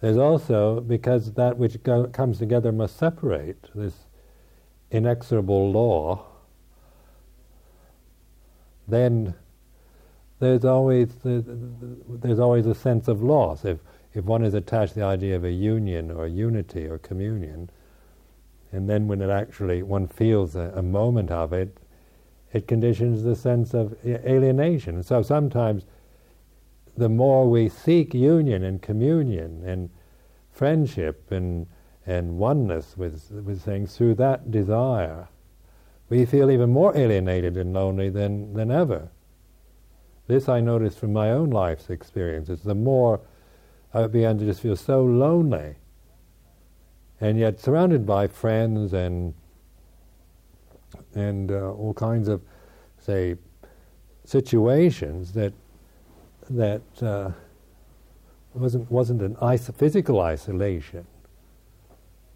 There's also because that which go, comes together must separate this inexorable law. Then there's always there's always a sense of loss if if one is attached to the idea of a union or a unity or communion, and then when it actually one feels a, a moment of it, it conditions the sense of alienation. So sometimes, the more we seek union and communion and friendship and and oneness with with things through that desire, we feel even more alienated and lonely than than ever. This I noticed from my own life's experiences. The more I began to just feel so lonely, and yet surrounded by friends and and uh, all kinds of, say, situations that that uh, wasn't wasn't an is- physical isolation,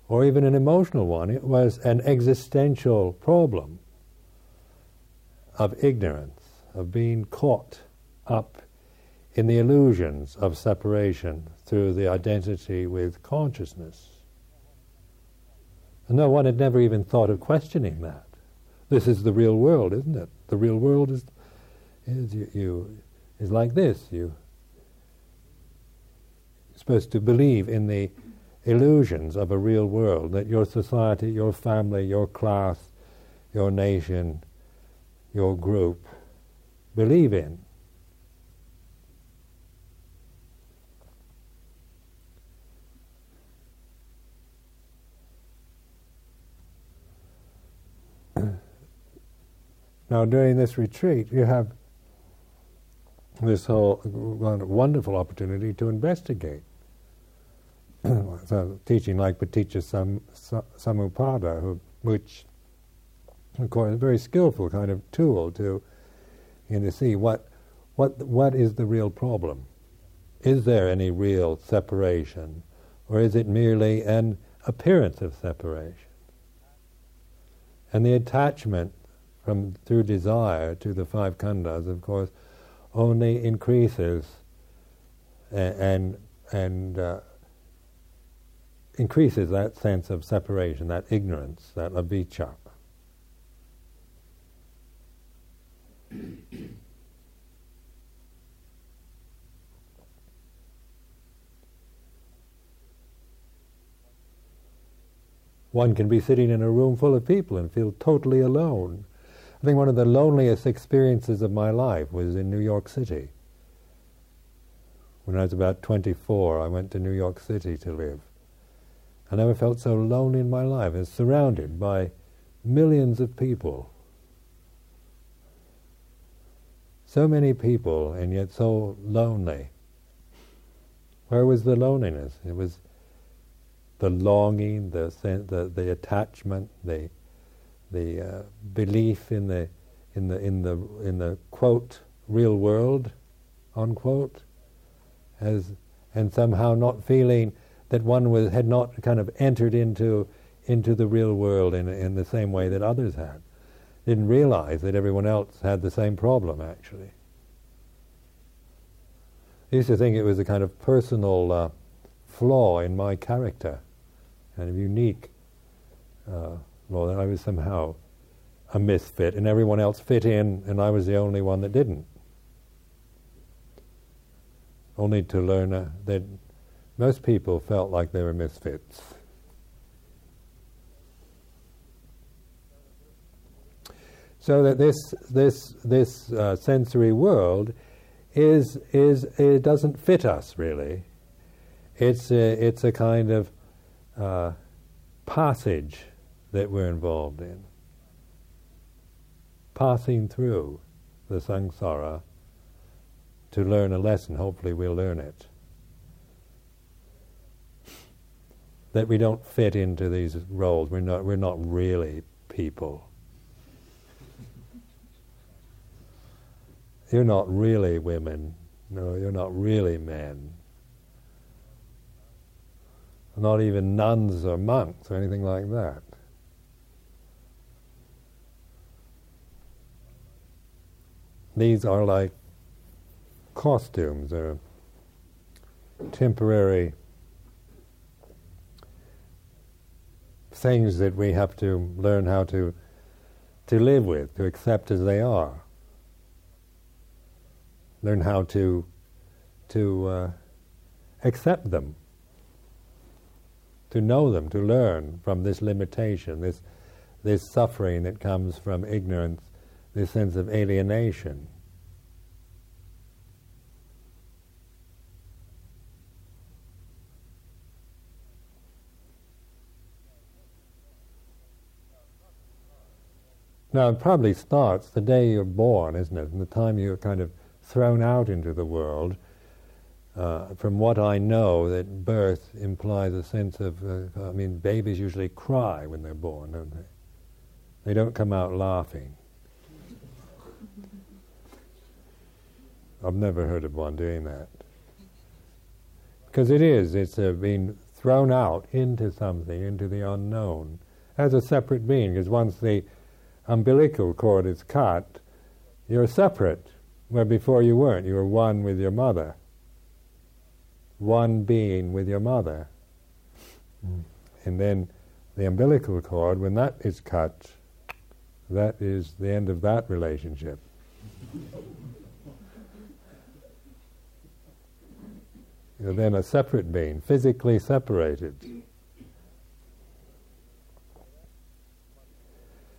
or even an emotional one. It was an existential problem of ignorance, of being caught up in the illusions of separation through the identity with consciousness. And no one had never even thought of questioning that. This is the real world, isn't it? The real world is, is you, you is like this. You, you're supposed to believe in the illusions of a real world that your society, your family, your class, your nation, your group believe in. now, during this retreat, you have this whole wonderful opportunity to investigate so teaching like Paticca Sam, Samuppada, who, which, of course, is a very skillful kind of tool to, you know, see what, what, what is the real problem. Is there any real separation, or is it merely an appearance of separation? And the attachment from through desire to the five khandhas, of course, only increases and and, and uh, increases that sense of separation, that ignorance, that avijja. One can be sitting in a room full of people and feel totally alone. I think one of the loneliest experiences of my life was in New York City. When I was about 24, I went to New York City to live. I never felt so lonely in my life as surrounded by millions of people. So many people, and yet so lonely. Where was the loneliness? It was the longing, the the, the attachment, the the uh, belief in the in the in the in the quote real world, unquote, as and somehow not feeling that one was, had not kind of entered into, into the real world in, in the same way that others had. Didn't realize that everyone else had the same problem, actually. I used to think it was a kind of personal uh, flaw in my character, kind of unique uh, flaw, that I was somehow a misfit and everyone else fit in and I was the only one that didn't. Only to learn uh, that most people felt like they were misfits. So that this this this uh, sensory world is is it doesn't fit us really. It's a, it's a kind of uh, passage that we're involved in, passing through the samsara to learn a lesson. Hopefully, we'll learn it. that we don't fit into these roles. We're not, we're not really people. You're not really women. No, you're not really men. Not even nuns or monks or anything like that. These are like costumes or temporary things that we have to learn how to to live with, to accept as they are. Learn how to to uh, accept them, to know them, to learn from this limitation, this this suffering that comes from ignorance, this sense of alienation. Now, it probably starts the day you're born, isn't it? And the time you're kind of thrown out into the world. Uh, from what I know, that birth implies a sense of, uh, I mean, babies usually cry when they're born, don't they? They don't come out laughing. I've never heard of one doing that. Because it is, it's uh, being thrown out into something, into the unknown, as a separate being. Because once the umbilical cord is cut, you're separate, where before you weren't. You were one with your mother, one being with your mother. Mm. And then the umbilical cord, when that is cut, that is the end of that relationship. You're then a separate being, physically separated.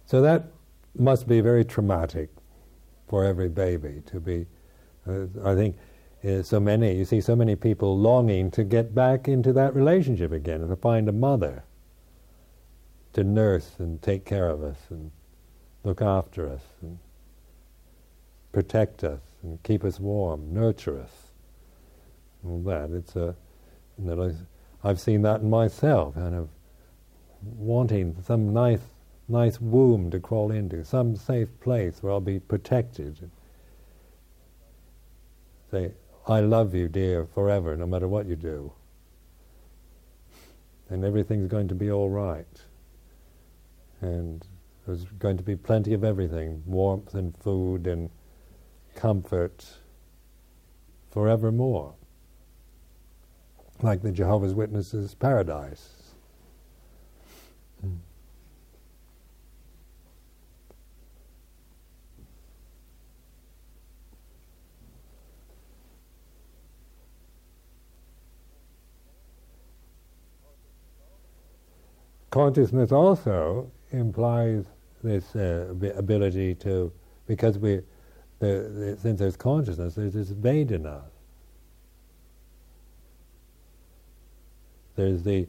So that must be very traumatic for every baby to be. Uh, I think uh, so many, you see so many people longing to get back into that relationship again and to find a mother to nurse and take care of us and look after us and protect us and keep us warm, nurture us. All that. It's a, you know, I've seen that in myself, kind of wanting some nice, nice womb to crawl into, some safe place where I'll be protected. Say, I love you, dear, forever, no matter what you do. And everything's going to be all right. And there's going to be plenty of everything warmth and food and comfort forevermore. Like the Jehovah's Witnesses' paradise. Mm. Consciousness also implies this uh, ability to, because we, the, the, since there's consciousness, there's this Vedana. There's the,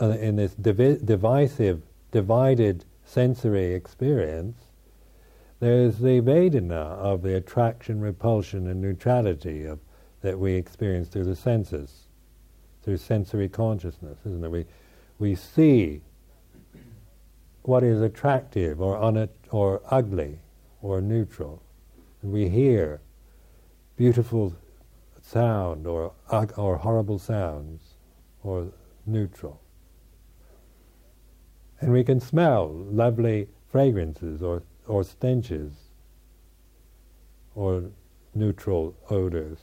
uh, in this divi- divisive, divided sensory experience, there's the Vedana of the attraction, repulsion, and neutrality of, that we experience through the senses, through sensory consciousness, isn't it? We see what is attractive or, un- or ugly or neutral. And we hear beautiful sound or, or horrible sounds or neutral. And we can smell lovely fragrances or, or stenches or neutral odors.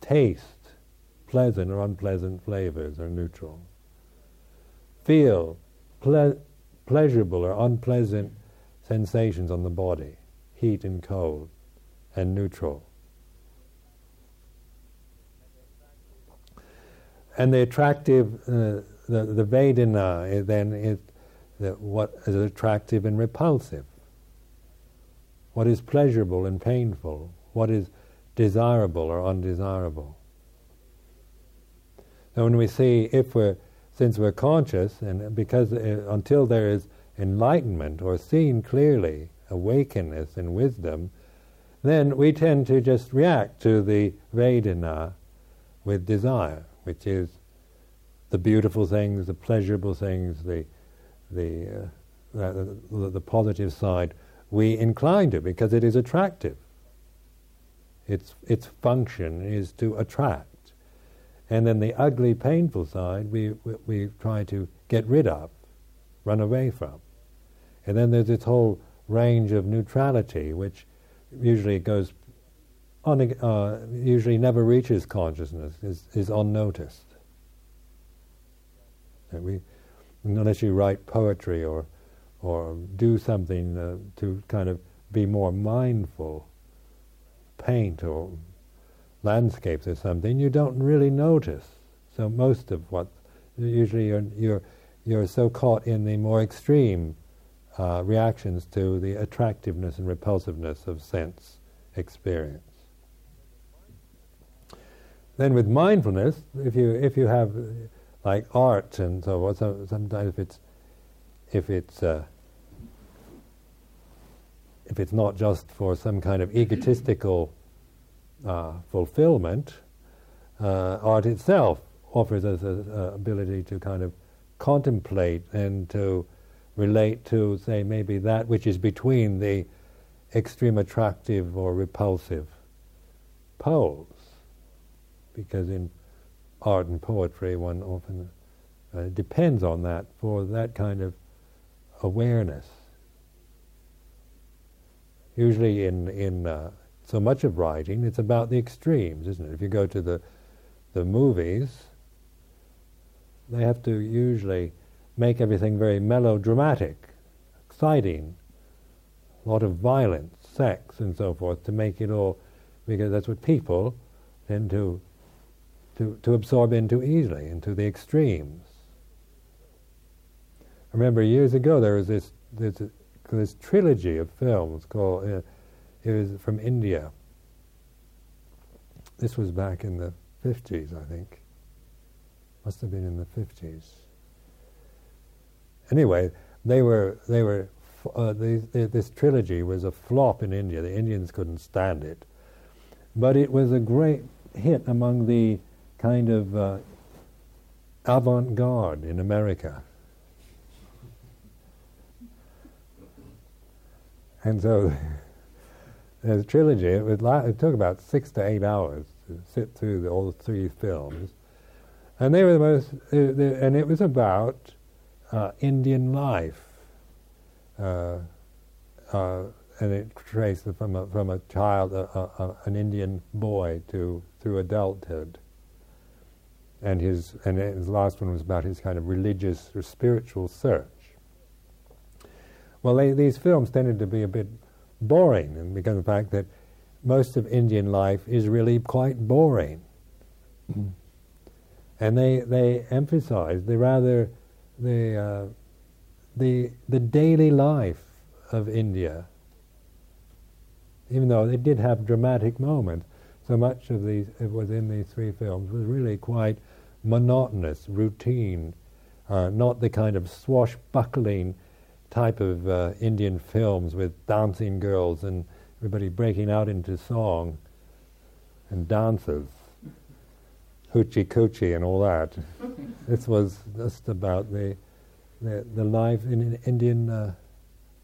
Taste pleasant or unpleasant flavors are neutral. Feel ple- pleasurable or unpleasant sensations on the body, heat and cold, and neutral. And the attractive, uh, the, the Vedana then is what is attractive and repulsive. What is pleasurable and painful. What is desirable or undesirable. So when we see, if we're, since we're conscious, and because uh, until there is enlightenment or seeing clearly, awakeness and wisdom, then we tend to just react to the Vedana with desire, which is the beautiful things, the pleasurable things, the the, uh, the, the positive side. We incline to because it is attractive. Its its function is to attract. And then the ugly, painful side we, we, we try to get rid of, run away from. And then there's this whole range of neutrality, which usually goes on, uh, usually never reaches consciousness, is, is unnoticed. We, unless you write poetry or, or do something uh, to kind of be more mindful, paint or landscapes or something, you don't really notice. So most of what usually you're you're you're so caught in the more extreme uh, reactions to the attractiveness and repulsiveness of sense experience. Then with mindfulness, if you if you have like art and so on, so sometimes if it's if it's uh, if it's not just for some kind of egotistical uh, fulfillment, uh, art itself offers us an ability to kind of contemplate and to relate to, say, maybe that which is between the extreme attractive or repulsive poles. Because in art and poetry, one often uh, depends on that for that kind of awareness. Usually, in in uh, so much of writing, it's about the extremes, isn't it? If you go to the the movies, they have to usually make everything very melodramatic, exciting, a lot of violence, sex, and so forth to make it all, because that's what people tend to to, to absorb into easily, into the extremes. I remember years ago there was this this, this trilogy of films called uh, it was from India. This was back in the fifties, I think. Must have been in the fifties. Anyway, they were they were uh, these, this trilogy was a flop in India. The Indians couldn't stand it, but it was a great hit among the kind of uh, avant-garde in America. And so the trilogy, it, it took about six to eight hours to sit through the, all three films. And they were the most, uh, and it was about uh, Indian life. Uh, uh and it traced from a, from a child, an Indian boy, to through adulthood. And his and his last one was about his kind of religious or spiritual search. Well, they, these films tended to be a bit boring, and because of the fact that most of Indian life is really quite boring. Mm. And they they emphasize the rather the uh, the the daily life of India. Even though they did have dramatic moments, so much of these it was in these three films was really quite monotonous, routine, uh, not the kind of swashbuckling type of uh, Indian films with dancing girls and everybody breaking out into song and dances, hoochie coochie and all that. this was just about the the, the life in an Indian uh,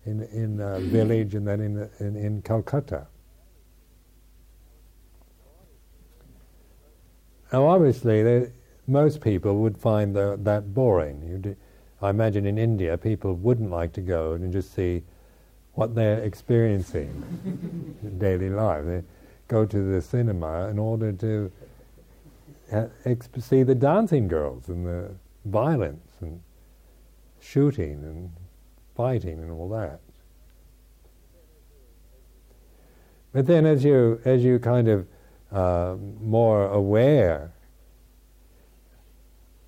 in in a village and then in in, in Calcutta. Now, obviously, most people would find the, that boring. I imagine in India, people wouldn't like to go and just see what they're experiencing in daily life. They go to the cinema in order to exp- see the dancing girls and the violence and shooting and fighting and all that. But then, as you as you kind of uh, more aware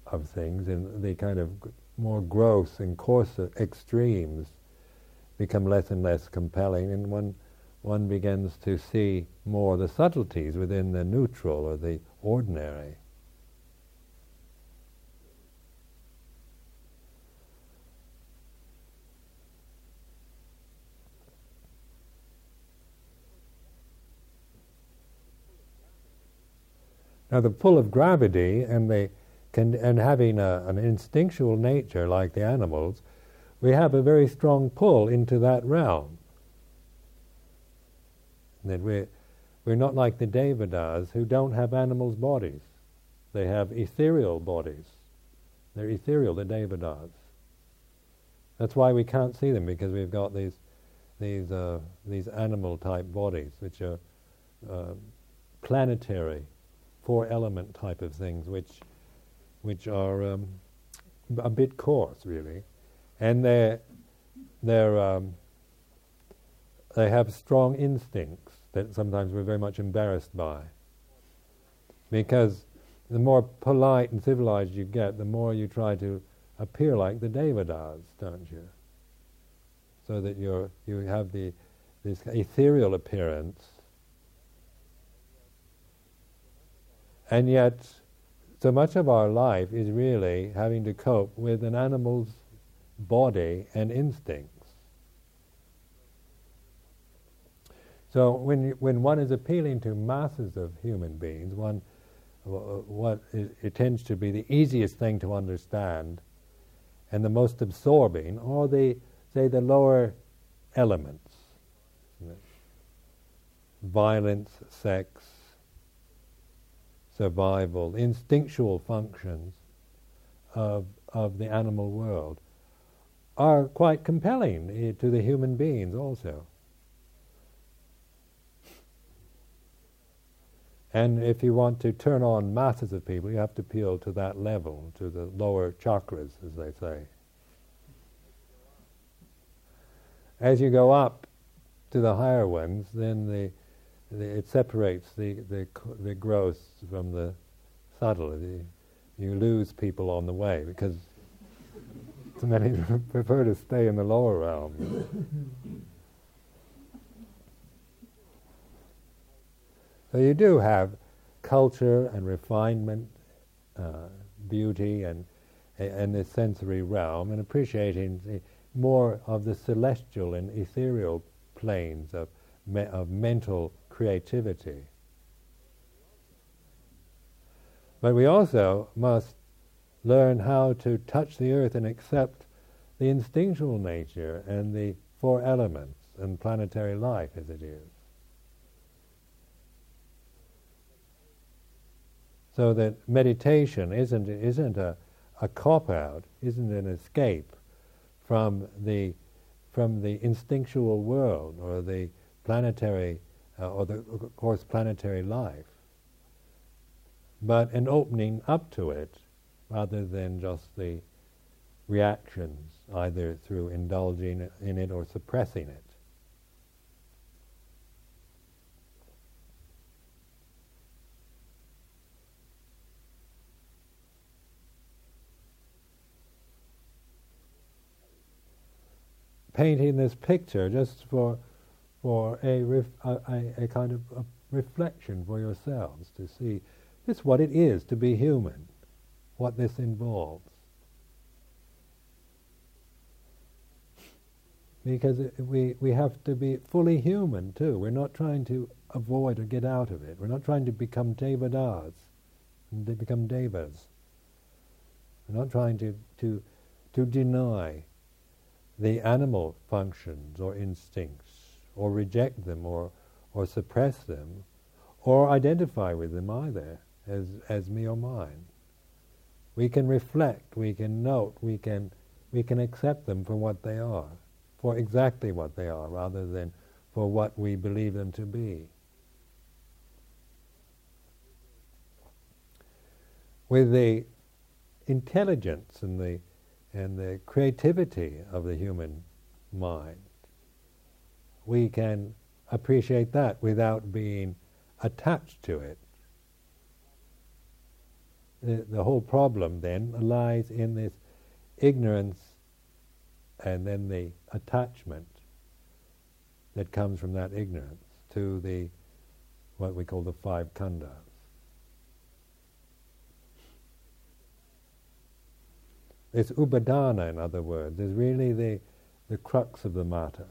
of things and the kind of more gross and coarser extremes become less and less compelling, and one one begins to see more the subtleties within the neutral or the ordinary. Now, the pull of gravity and the can, and having a, an instinctual nature like the animals, we have a very strong pull into that realm. That we're, we're not like the Devatas who don't have animals' bodies. They have ethereal bodies. They're ethereal, the Devatas. That's why we can't see them because we've got these these uh, these animal type bodies, which are uh, planetary, four element type of things, which which are um, a bit coarse, really, and they they um, they have strong instincts that sometimes we're very much embarrassed by. Because the more polite and civilized you get, the more you try to appear like the Devatas, don't you? So that you you have the this ethereal appearance, and yet so much of our life is really having to cope with an animal's body and instincts. So when when one is appealing to masses of human beings, one what it, it tends to be the easiest thing to understand, and the most absorbing, or the say the lower elements, violence, sex, survival, instinctual functions of, of the animal world are quite compelling eh, to the human beings also. And if you want to turn on masses of people, you have to appeal to that level, to the lower chakras, as they say. As you go up to the higher ones, then the, the it separates the, the, the gross from the subtle. The, you lose people on the way because many prefer to stay in the lower realm. So you do have culture and refinement, uh, beauty, and and the sensory realm, and appreciating more of the celestial and ethereal planes of me- of mental creativity. But we also must learn how to touch the earth and accept the instinctual nature and the four elements and planetary life as it is. So that meditation isn't, isn't a, a cop out, isn't an escape from the, from the instinctual world or the planetary, uh, or the, of course, planetary life, but an opening up to it rather than just the reactions, either through indulging in it or suppressing it. painting this picture just for for a, ref, a, a, kind of a reflection for yourselves to see this what it is to be human, what this involves. Because it, we, we have to be fully human too. We're not trying to avoid or get out of it. We're not trying to become devatas and to become devas. We're not trying to, to, to deny the animal functions or instincts, or reject them, or, or suppress them, or identify with them either as, as me or mine. We can reflect, we can note, we can, we can accept them for what they are, for exactly what they are, rather than for what we believe them to be. With the intelligence and the and the creativity of the human mind. We can appreciate that without being attached to it. The, the whole problem then lies in this ignorance and then the attachment that comes from that ignorance to the what we call the five khandhas. This upadana, in other words, is really the, the crux of the matter,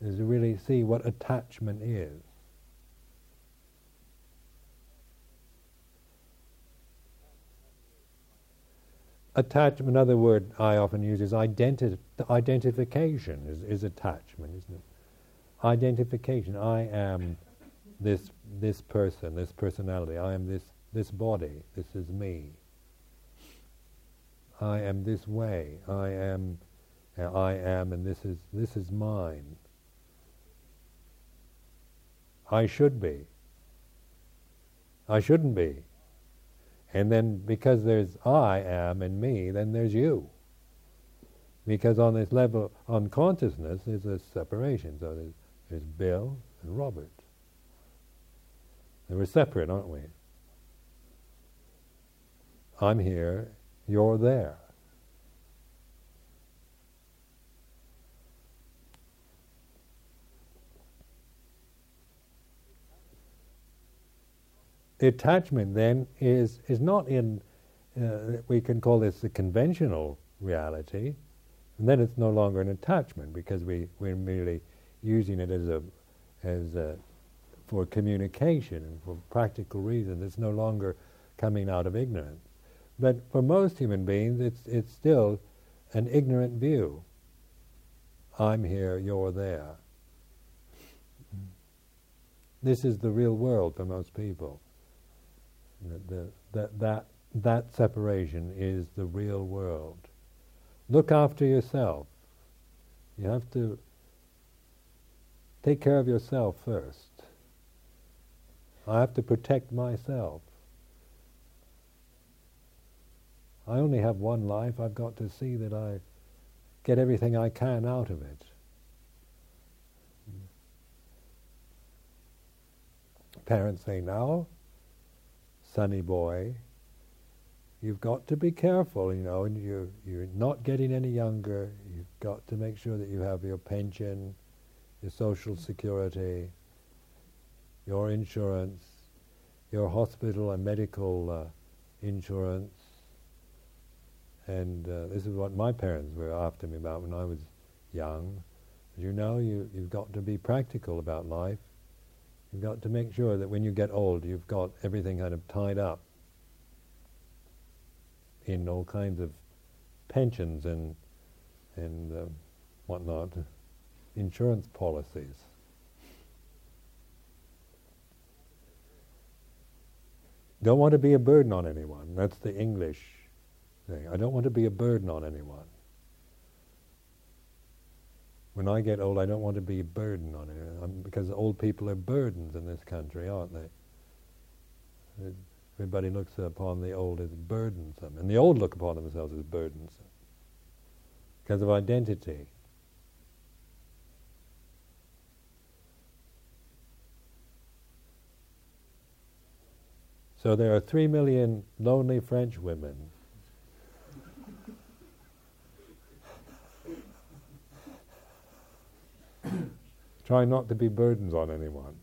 is to really see what attachment is. Attachment, another word I often use is identi- identification, is, is attachment, isn't it? Identification. I am this, this person, this personality. I am this, this body. This is me. I am this way. I am, I am, and this is this is mine. I should be. I shouldn't be. And then because there's I am and me, then there's you. Because on this level, on consciousness, there's a separation. So there's, there's Bill and Robert. And we're separate, aren't we? I'm here you're there. Attachment then is is not in uh, we can call this the conventional reality, and then it's no longer an attachment because we we're merely using it as a as a, for communication and for practical reasons. It's no longer coming out of ignorance. But for most human beings, it's, it's still an ignorant view. I'm here, you're there. This is the real world for most people. That, the, that, that, that separation is the real world. Look after yourself. You have to take care of yourself first. I have to protect myself. I only have one life. I've got to see that I get everything I can out of it. Parents say, now, sonny boy, you've got to be careful, you know, and you, you're not getting any younger. You've got to make sure that you have your pension, your social security, your insurance, your hospital and medical uh, insurance. And uh, this is what my parents were after me about when I was young. You know, you, you've got to be practical about life. You've got to make sure that when you get old, you've got everything kind of tied up in all kinds of pensions and and uh, whatnot, insurance policies. Don't want to be a burden on anyone. That's the English thing. I don't want to be a burden on anyone. When I get old, I don't want to be a burden on anyone because old people are burdens in this country, aren't they? Everybody looks upon the old as burdensome, and the old look upon themselves as burdensome because of identity. So there are three million lonely French women. Trying not to be burdens on anyone.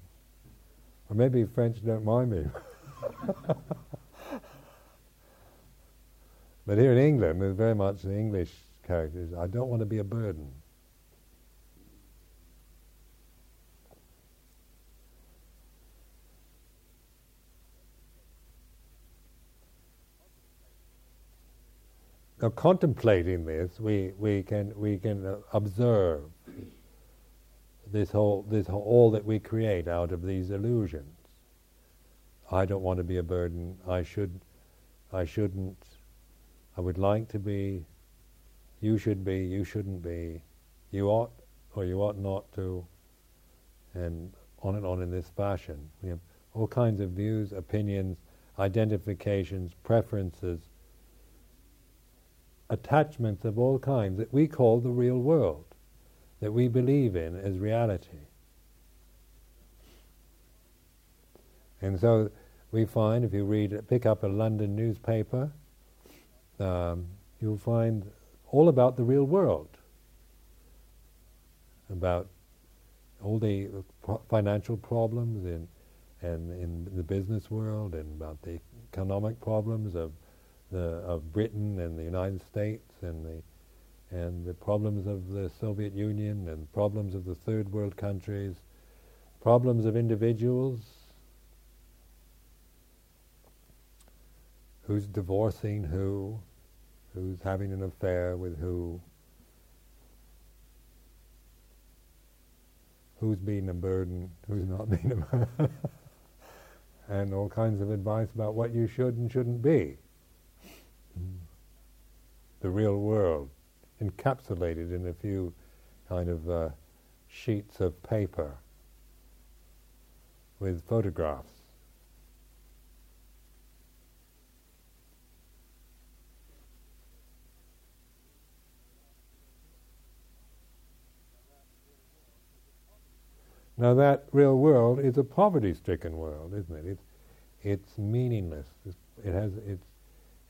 Or maybe French don't mind me. but here in England, there's very much the English characters. I don't want to be a burden. Now, contemplating this, we, we can we can observe this whole this whole, all that we create out of these illusions. I don't want to be a burden. I should, I shouldn't. I would like to be. You should be. You shouldn't be. You ought or you ought not to. And on and on in this fashion. We have all kinds of views, opinions, identifications, preferences attachments of all kinds that we call the real world, that we believe in as reality. And so we find, if you read, pick up a London newspaper, um, you'll find all about the real world, about all the financial problems in, and in the business world, and about the economic problems of the, of Britain and the United States and the and the problems of the Soviet Union and problems of the third world countries, problems of individuals, who's divorcing who, who's having an affair with who, who's being a burden, who's not being a burden, and all kinds of advice about what you should and shouldn't be. The real world, encapsulated in a few kind of uh, sheets of paper with photographs. Now that real world is a poverty-stricken world, isn't it? It's, it's meaningless. It has it's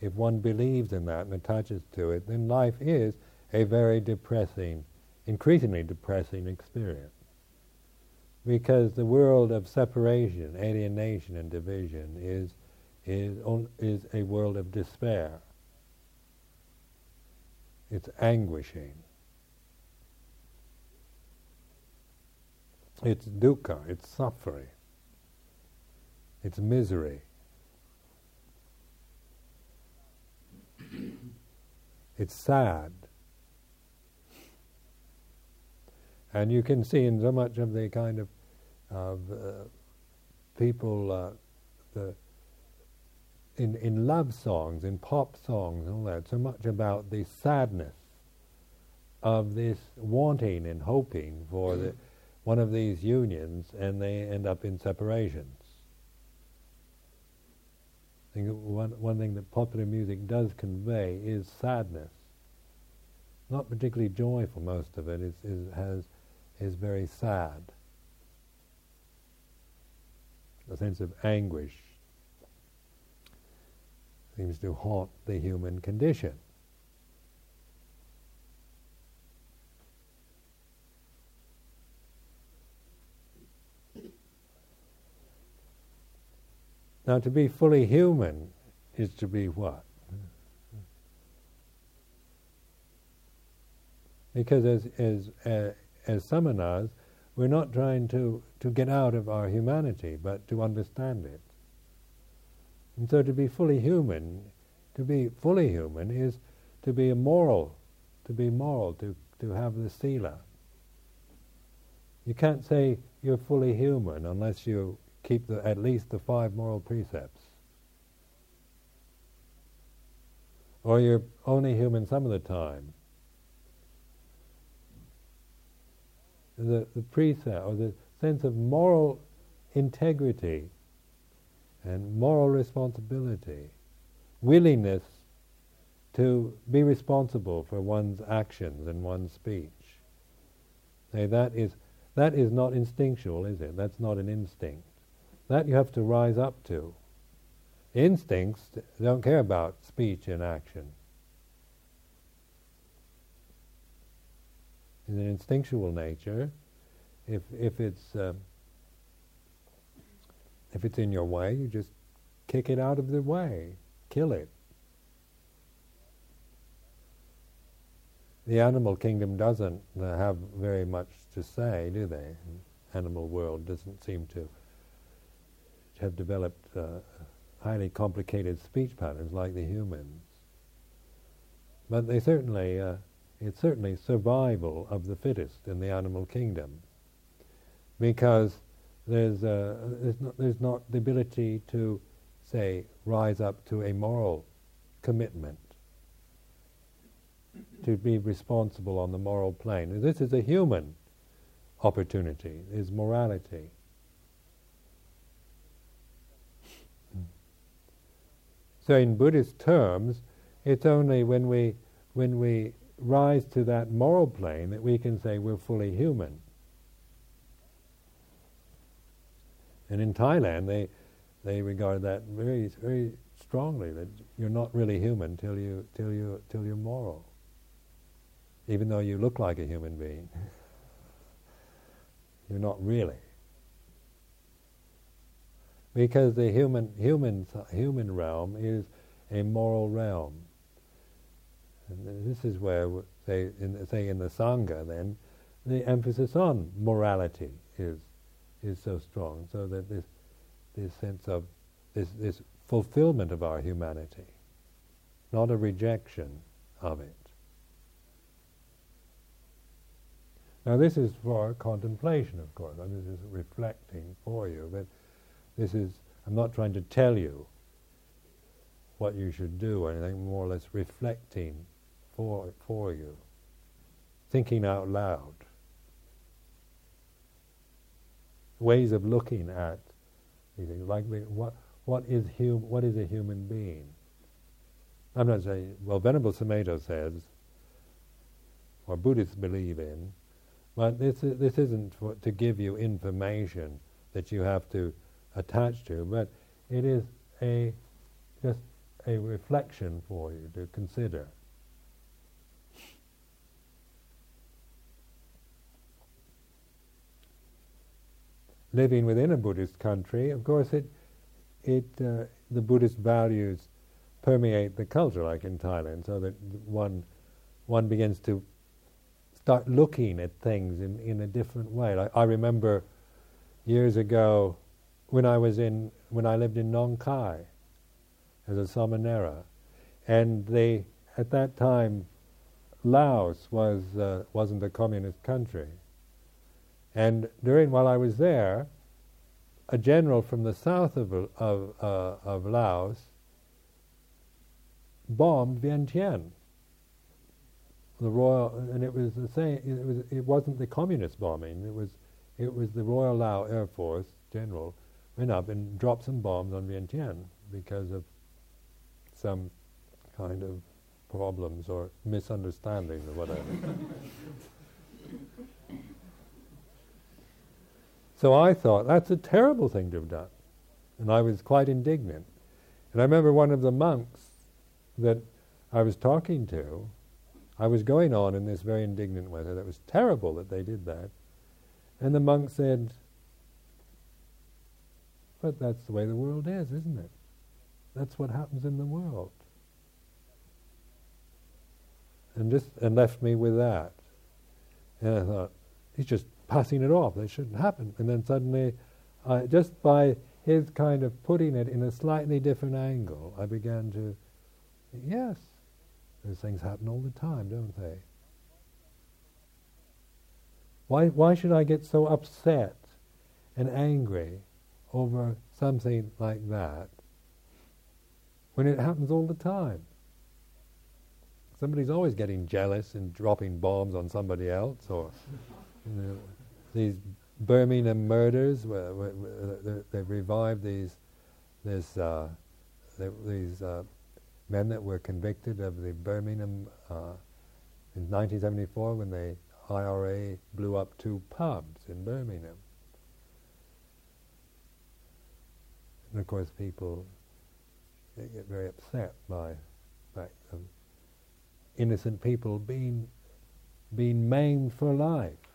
if one believes in that and attaches to it, then life is a very depressing, increasingly depressing experience. Because the world of separation, alienation, and division is, is, is a world of despair. It's anguishing. It's dukkha, it's suffering. It's misery. It's sad. And you can see in so much of the kind of, of uh, people, uh, the in, in love songs, in pop songs, and all that, so much about the sadness of this wanting and hoping for the, one of these unions, and they end up in separations. I think one, one thing that popular music does convey is sadness. Not particularly joyful, most of it is, is, has, is very sad. A sense of anguish seems to haunt the human condition. Now, to be fully human is to be what? Because as, as, uh, as samanas, we're not trying to, to get out of our humanity, but to understand it. And so to be fully human, to be fully human is to be moral, to be moral, to, to have the sila. You can't say you're fully human unless you keep the, at least the five moral precepts. Or you're only human some of the time. The, the precept, or the sense of moral integrity and moral responsibility, willingness to be responsible for one's actions and one's speech. Say that is that is not instinctual, is it? That's not an instinct. That you have to rise up to. Instincts don't care about speech and action. In an instinctual nature, if if it's uh, if it's in your way, you just kick it out of the way, kill it. The animal kingdom doesn't uh, have very much to say, do they? Animal world doesn't seem to have developed uh, highly complicated speech patterns like the humans. But they certainly, uh, it's certainly survival of the fittest in the animal kingdom, because there's, uh, there's, not, there's not the ability to, say, rise up to a moral commitment, to be responsible on the moral plane. This is a human opportunity, is morality. So in Buddhist terms, it's only when we, when we rise to that moral plane that we can say we're fully human. And in Thailand, they, they regard that very, very strongly, that you're not really human till, you, till, you, till you're moral, even though you look like a human being. you're not really because the human human human realm is a moral realm. And this is where, say in, say in the sangha, then the emphasis on morality is is so strong, so that this this sense of this this fulfillment of our humanity, not a rejection of it. Now this is for contemplation, of course. and this is reflecting for you, but this is, I'm not trying to tell you what you should do or anything, more or less reflecting for, for you, thinking out loud, ways of looking at these things, like what, what, is hum, what is a human being? I'm not saying, well, Venerable Sumedho says, or Buddhists believe in, but this, this isn't for, to give you information that you have to attach to, but it is a just a reflection for you to consider. Living within a Buddhist country, of course, it it uh, the Buddhist values permeate the culture, like in Thailand, so that one one begins to start looking at things in, in a different way. Like I remember years ago when I was in when I lived in Nong Khai as a samanera, and they at that time Laos was uh, wasn't a communist country, and during while I was there, a general from the south of of, uh, of Laos bombed Vientiane. The royal, and it was the same. It was. It wasn't the communist bombing. It was. It was the Royal Lao Air Force general went up and dropped some bombs on Vientiane because of some kind of problems or misunderstandings or whatever. so I thought that's a terrible thing to have done, and I was quite indignant. And I remember one of the monks that I was talking to, I was going on in this very indignant way that it was terrible that they did that. And the monk said, But that's the way the world is, isn't it? That's what happens in the world. And just and left me with that. And I thought, he's just passing it off. That shouldn't happen. And then suddenly, I, just by his kind of putting it in a slightly different angle, I began to, yes, those things happen all the time, don't they? Why, why should I get so upset and angry over something like that when it happens all the time? Somebody's always getting jealous and dropping bombs on somebody else, or you know, these Birmingham murders, where, where, where they've revived these this, uh, these uh, men that were convicted of the Birmingham uh, in 1974 when the IRA blew up two pubs in Birmingham. And of course, people get very upset by the fact of innocent people being being maimed for life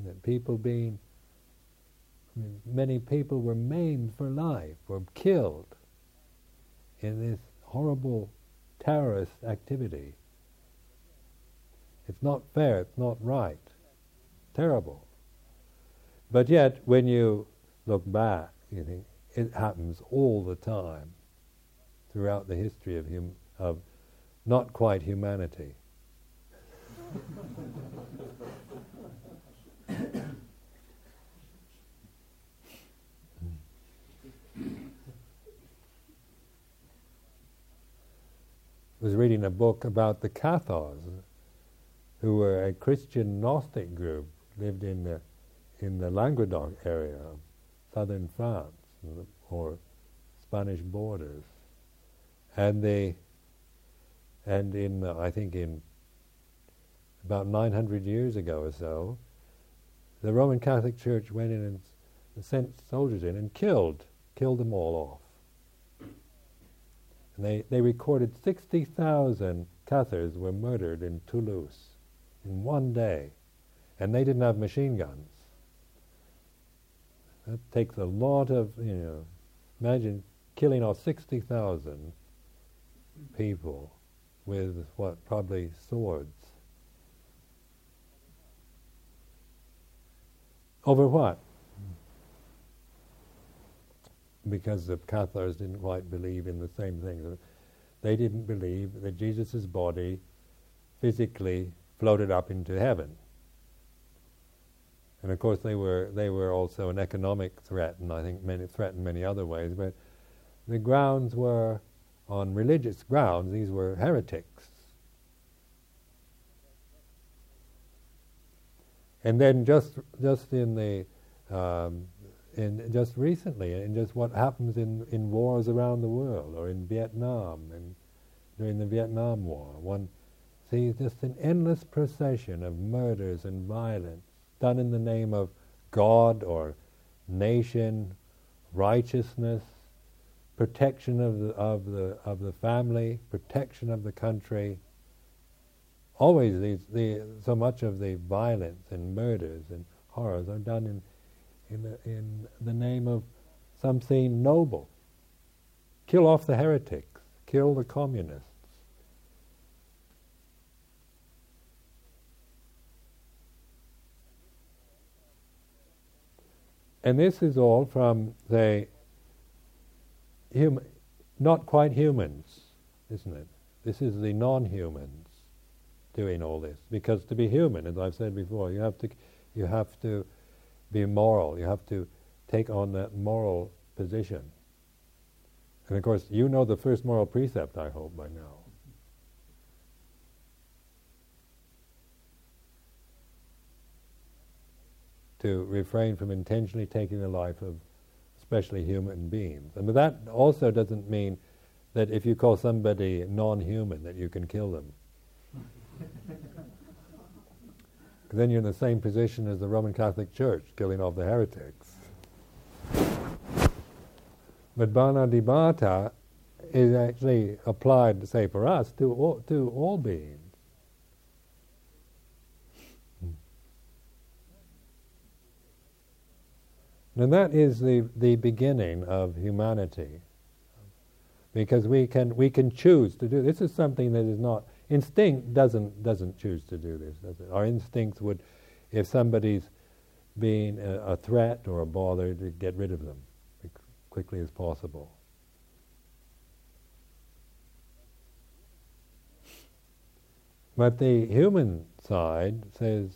that people being, I mean, many people were maimed for life, were killed in this horrible terrorist activity. It's not fair, it's not right, terrible. But yet, when you look back, you think it happens all the time throughout the history of, hum- of not quite humanity. was reading a book about the Cathars, who were a Christian Gnostic group, lived in the, in the Languedoc area, southern France, or Spanish borders. And they, and in, I think in about 900 years ago or so, the Roman Catholic Church went in and sent soldiers in and killed, killed them all off. And they, they recorded 60,000 Cathars were murdered in Toulouse in one day. And they didn't have machine guns. That takes a lot of, you know, imagine killing off 60,000 people with what, probably swords. Over what? Because the Cathars didn't quite believe in the same thing. They didn't believe that Jesus' body physically floated up into heaven. And of course, they were they were also an economic threat, and I think many threat in many other ways. But the grounds were on religious grounds; these were heretics. And then just just in the um, in just recently, in just what happens in, in wars around the world, or in Vietnam, during the Vietnam War, one sees just an endless procession of murders and violence done in the name of God or nation, righteousness, protection of the of the of the family, protection of the country. Always these the so much of the violence and murders and horrors are done in in the, in the name of something noble. Kill off the heretics, kill the communists. And this is all from the hum- not quite humans, isn't it? This is the non-humans doing all this. Because to be human, as I've said before, you have to, you have to be moral. You have to take on that moral position. And of course, you know the first moral precept, I hope, by now. To refrain from intentionally taking the life of especially human beings. And that also doesn't mean that if you call somebody non-human that you can kill them. then you're in the same position as the Roman Catholic Church, killing off the heretics. But Bana is actually applied, say, for us, to all, to all beings. Hmm. And that is the, the beginning of humanity. Because we can, we can choose to do this is something that is not instinct doesn't doesn't choose to do this, does it? Our instincts would if somebody's being a, a threat or a bother to get rid of them as quickly as possible. But the human side says,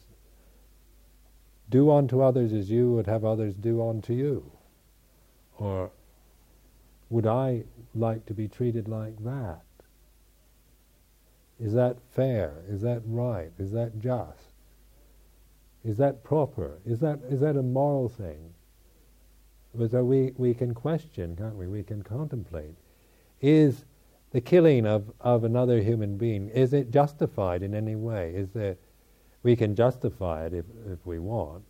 do unto others as you would have others do unto you. Or would I like to be treated like that? Is that fair? Is that right? Is that just? Is that proper? Is that, is that a moral thing? So uh, we, we can question, can't we? We can contemplate. Is the killing of, of another human being, is it justified in any way? Is there, we can justify it if, if we want.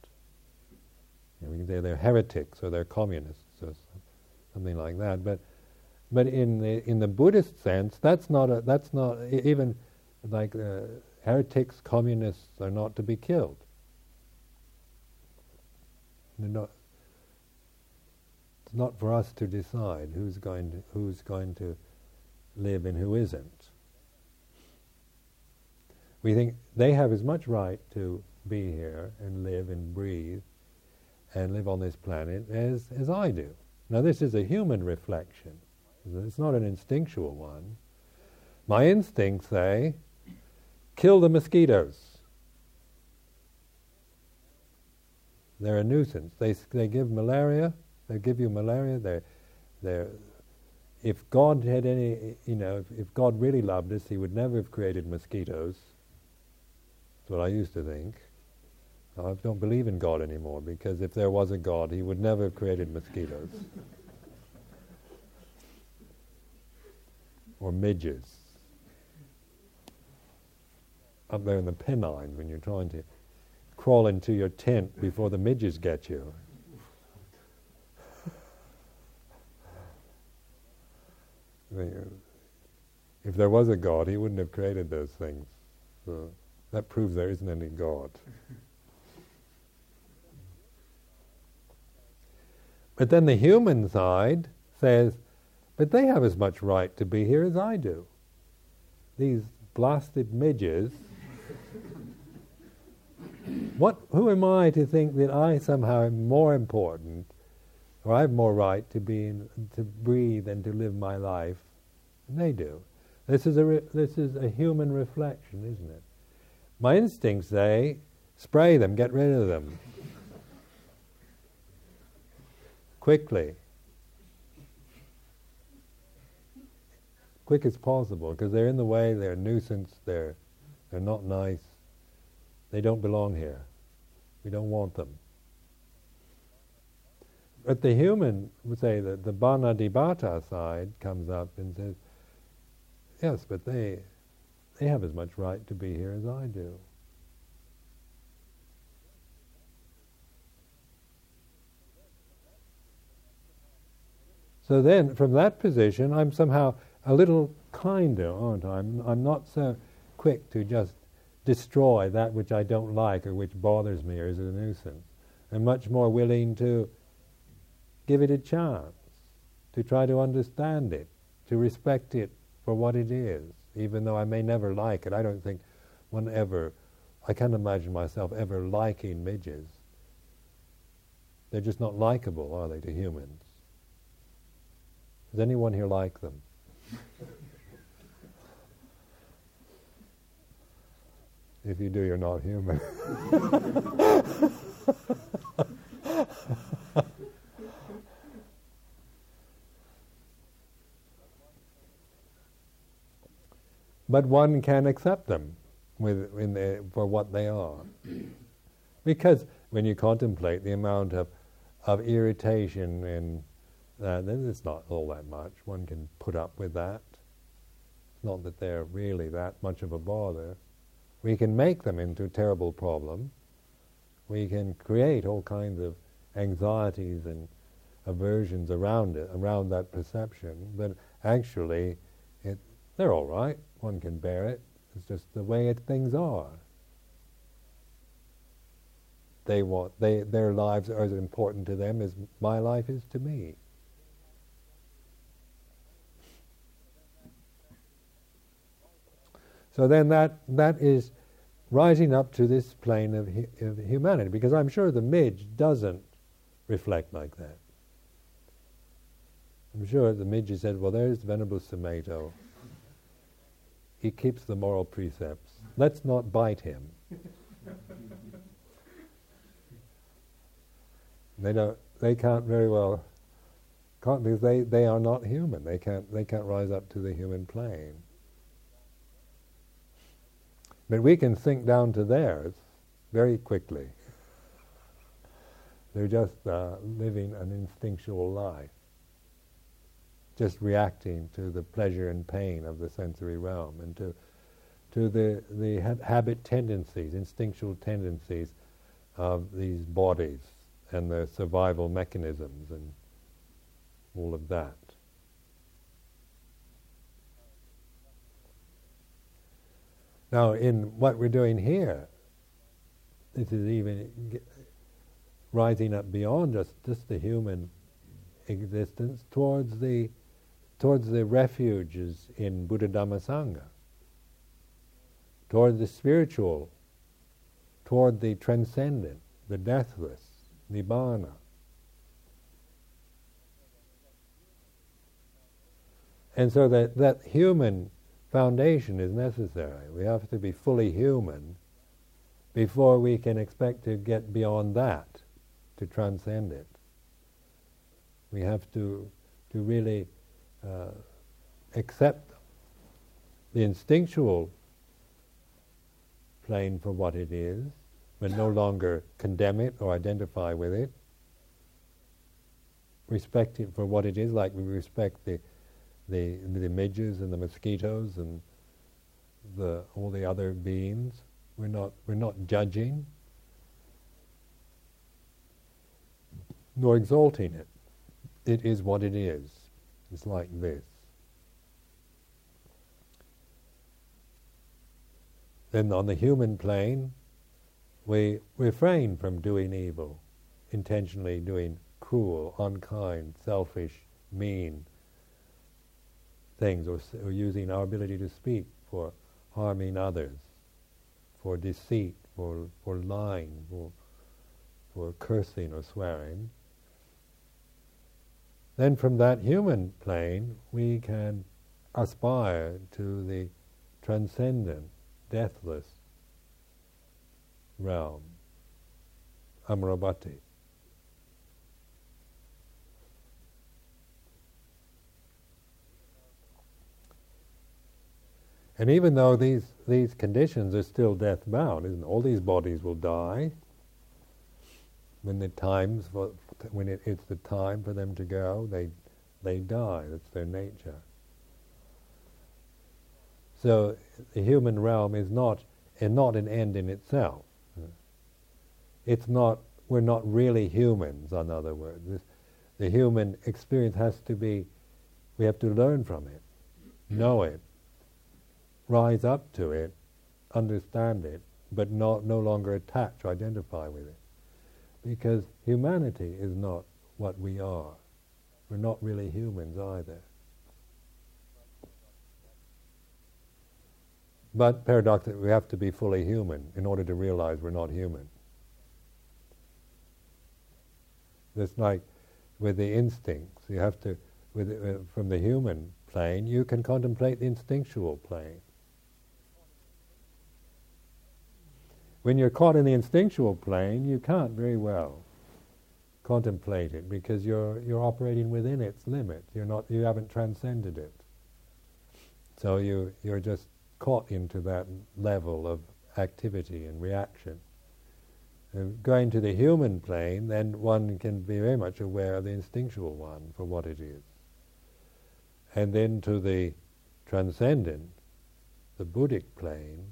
We can say they're heretics or they're communists or something like that. But but in the in the Buddhist sense, that's not a, that's not even like uh, heretics, communists are not to be killed. Not. It's not for us to decide who's going to who's going to live and who isn't. We think they have as much right to be here and live and breathe and live on this planet as, as I do. Now, this is a human reflection, it's not an instinctual one. My instincts say, kill the mosquitoes. They're a nuisance. They, they give malaria, they give you malaria, they're, they're, if God had any, you know, if, if God really loved us, He would never have created mosquitoes. That's what I used to think. I don't believe in God anymore because if there was a God, He would never have created mosquitoes or midges. Up there in the Pennines when you're trying to crawl into your tent before the midges get you. Uh, if there was a God, He wouldn't have created those things. So that proves there isn't any God. But then the human side says, but they have as much right to be here as I do. These blasted midges. what, who am I to think that I somehow am more important, or I have more right to be in, to breathe and to live my life than they do? This is a re- this is a human reflection, isn't it? My instincts say, spray them, get rid of them quickly. Quick as possible, because they're in the way, they're a nuisance, they're, they're not nice, they don't belong here. We don't want them. But the human would say that the panatipata side comes up and says, yes, but they, they have as much right to be here as I do. So then, from that position, I'm somehow a little kinder, aren't I? I'm, I'm not so quick to just destroy that which I don't like or which bothers me or is a nuisance. I'm much more willing to give it a chance, to try to understand it, to respect it for what it is, even though I may never like it. I don't think one ever, I can't imagine myself ever liking midges. They're just not likable, are they, to humans? Does anyone here like them? If you do, you're not human. but one can accept them with, the, for what they are. because when you contemplate the amount of, of irritation and uh, then it's not all that much. One can put up with that. It's not that they're really that much of a bother. We can make them into a terrible problem. We can create all kinds of anxieties and aversions around it, around that perception. But actually, it, they're all right. One can bear it. It's just the way it, things are. They want they their lives are as important to them as my life is to me. So then that that is rising up to this plane of, of humanity, because I'm sure the midge doesn't reflect like that. I'm sure the midge said, "Well, there's the Venerable Sumedho. He keeps the moral precepts. Let's not bite him." they don't. They can't very well. Can't because they, they are not human. They can't they can't rise up to the human plane. But we can sink down to theirs very quickly. They're just uh, living an instinctual life, just reacting to the pleasure and pain of the sensory realm and to, to the, the ha- habit tendencies, instinctual tendencies of these bodies and their survival mechanisms and all of that. Now, in what we're doing here, this is even rising up beyond just, just the human existence towards the towards the refuges in Buddha Dhamma Sangha, toward the spiritual, toward the transcendent, the deathless, nibbana. And so that, that human foundation is necessary. We have to be fully human before we can expect to get beyond that, to transcend it. We have to, to really uh, accept the instinctual plane for what it is, but no longer condemn it or identify with it. Respect it for what it is, like we respect the the, the midges and the mosquitoes and the, all the other beings. We're not, we're not judging nor exalting it. It is what it is. It's like this. Then on the human plane, we refrain from doing evil, intentionally doing cruel, unkind, selfish, mean, things or, or using our ability to speak for harming others, for deceit, for, for lying, for, for cursing or swearing. Then from that human plane, we can aspire to the transcendent, deathless realm, Amaravati. And even though these, these conditions are still death bound, isn't all these bodies will die when the times for, when it, it's the time for them to go, they they die. That's their nature. So the human realm is not and not an end in itself. It's not. We're not really humans. In other words, this, the human experience has to be. We have to learn from it, know it, rise up to it, understand it, but not no longer attach or identify with it. Because humanity is not what we are. We're not really humans either. But paradoxically, we have to be fully human in order to realize we're not human. It's like with the instincts, you have to, with, uh, from the human plane, you can contemplate the instinctual plane. When you're caught in the instinctual plane, you can't very well contemplate it because you're you're operating within its limit. You're not you haven't transcended it. So you you're just caught into that level of activity and reaction. And going to the human plane, then one can be very much aware of the instinctual one for what it is. And then to the transcendent, the Buddhic plane,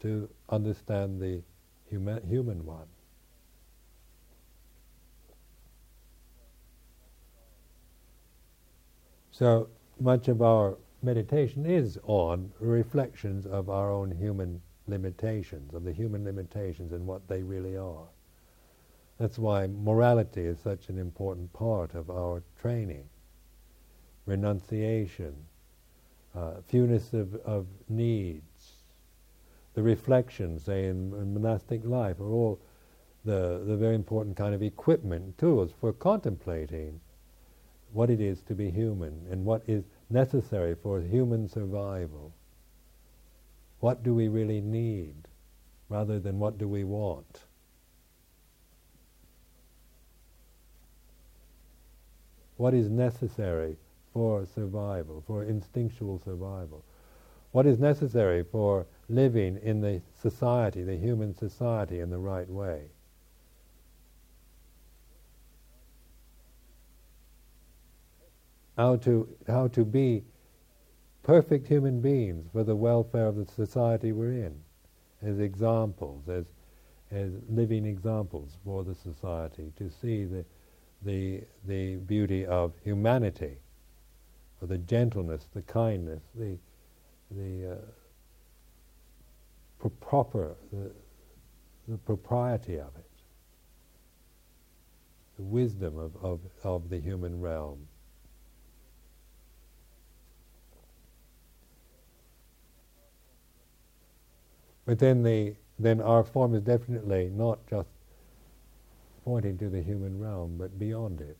to understand the human, human one. So much of our meditation is on reflections of our own human limitations, of the human limitations and what they really are. That's why morality is such an important part of our training. Renunciation, uh, fewness of, of needs, the reflections, say, in, in, monastic life, are all the, the very important kind of equipment, tools for contemplating what it is to be human and what is necessary for human survival. What do we really need rather than what do we want? What is necessary for survival, for instinctual survival? What is necessary for living in the society, the human society, in the right way? how to, how to be perfect human beings for the welfare of the society we're in, as examples, as, as living examples for the society, to see the, the, the beauty of humanity, or the gentleness, the kindness, the, the uh, proper, the, the propriety of it, the wisdom of, of, of the human realm. But then the then our form is definitely not just pointing to the human realm, but beyond it.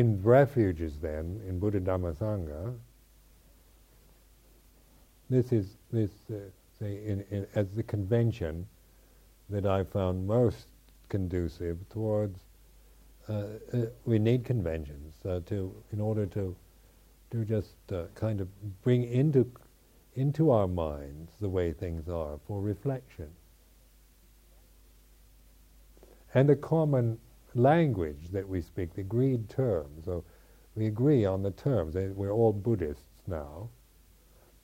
In refuges then, in Buddha Dhamma Sangha, this is this uh, say in, in, as the convention that I found most conducive towards. Uh, uh, we need conventions uh, to in order to to just uh, kind of bring into into our minds the way things are for reflection and a common language that we speak, the agreed terms. So we agree on the terms. We're all Buddhists now,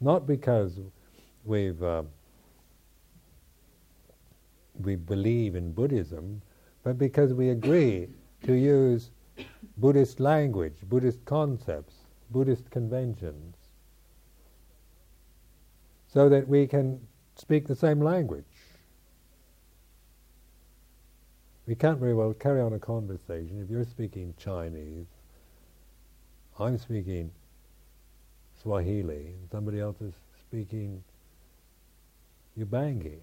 not because we've uh, we believe in Buddhism, but because we agree to use Buddhist language, Buddhist concepts, Buddhist conventions, so that we can speak the same language. We can't very well carry on a conversation if you're speaking Chinese, I'm speaking Swahili, and somebody else is speaking Ubangi.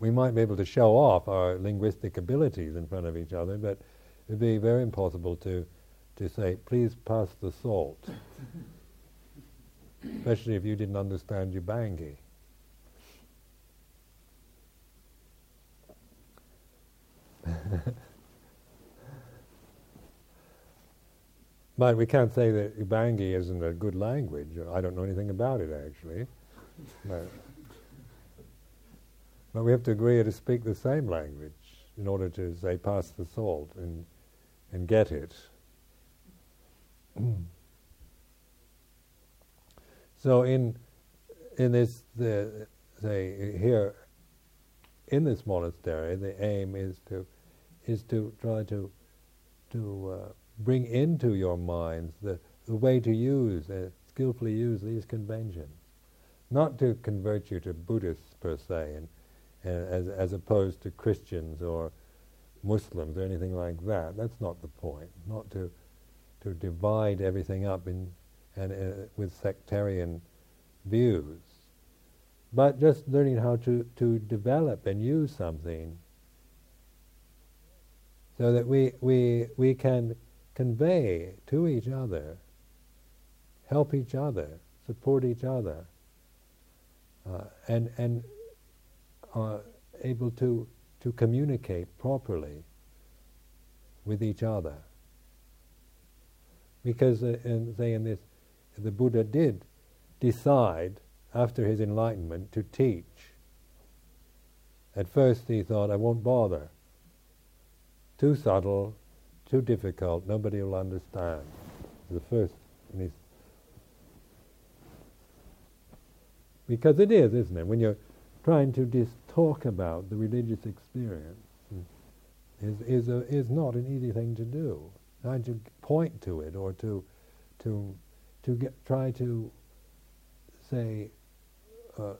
We might be able to show off our linguistic abilities in front of each other, but it'd be very impossible to, to say, please pass the salt. Especially if you didn't understand Ubangi. but we can't say that Ubangi isn't a good language. I don't know anything about it actually. but, but we have to agree to speak the same language in order to say pass the salt and and get it. so in in this the say here in this monastery the aim is to is to try to to uh, bring into your minds the, the way to use, uh, skillfully use these conventions, not to convert you to Buddhists per se, and, and as as opposed to Christians or Muslims or anything like that. That's not the point. Not to to divide everything up in and uh, with sectarian views, but just learning how to, to develop and use something so that we, we, we can convey to each other, help each other, support each other, uh, and, and are able to, to communicate properly with each other. Because, uh, in, say, in this, the Buddha did decide after his enlightenment to teach. At first he thought, I won't bother. Too subtle, too difficult, nobody will understand. The first, because it is, isn't it? When you're trying to just talk about the religious experience, is is a, is not an easy thing to do. Trying to point to it or to to to get try to say uh,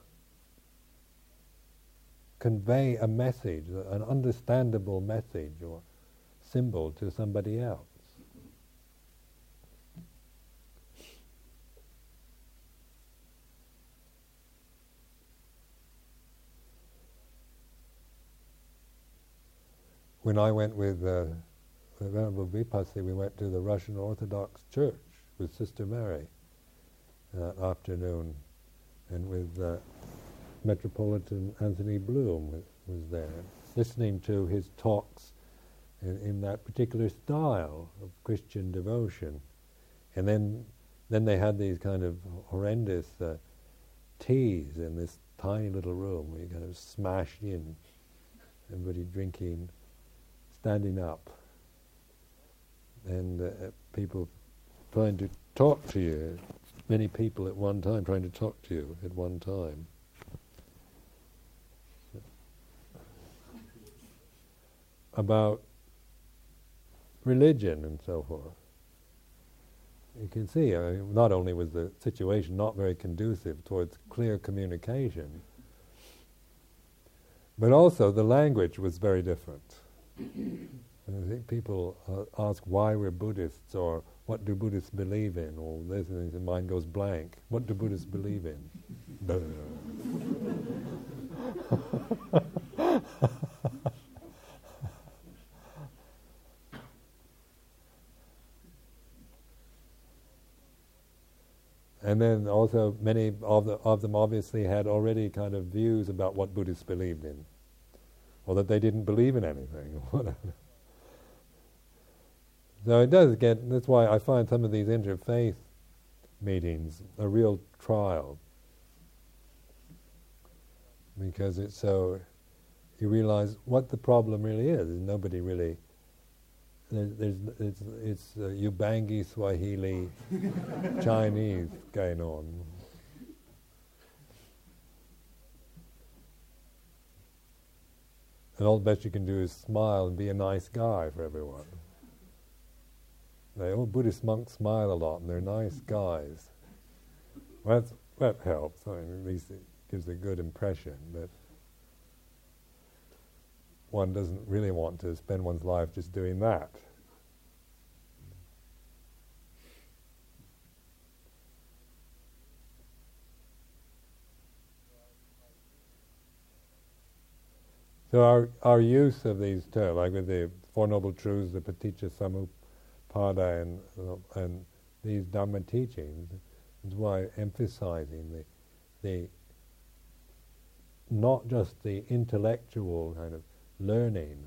convey a message, an understandable message or symbol to somebody else. When I went with uh, Venerable Vipassi, we went to the Russian Orthodox Church with Sister Mary that afternoon and with uh, Metropolitan Anthony Bloom was, there, listening to his talks in, in, that particular style of Christian devotion. And then, then they had these kind of horrendous uh, teas in this tiny little room where you kind of smashed in, everybody drinking, standing up, and uh, people trying to talk to you many people at one time trying to talk to you at one time. About religion and so forth. You can see, I mean, not only was the situation not very conducive towards clear communication, but also the language was very different. I think people uh, ask why we're Buddhists or what do Buddhists believe in? Or this and the mind goes blank. What do Buddhists believe in? and then also many of, the, of them obviously had already kind of views about what Buddhists believed in, or that they didn't believe in anything, or whatever. So it does get, that's why I find some of these interfaith meetings a real trial. Because it's so, you realize what the problem really is. Nobody really, there's, there's it's, it's uh, Ubangi Swahili Chinese going on. And all the best you can do is smile and be a nice guy for everyone. They all Buddhist monks smile a lot, and they're nice guys. Well, that helps. I mean, at least it gives a good impression. But one doesn't really want to spend one's life just doing that. So our, our use of these terms, like with the Four Noble Truths, the Paticca Samuppada, and, and these Dhamma teachings is why emphasizing the, the not just the intellectual kind of learning,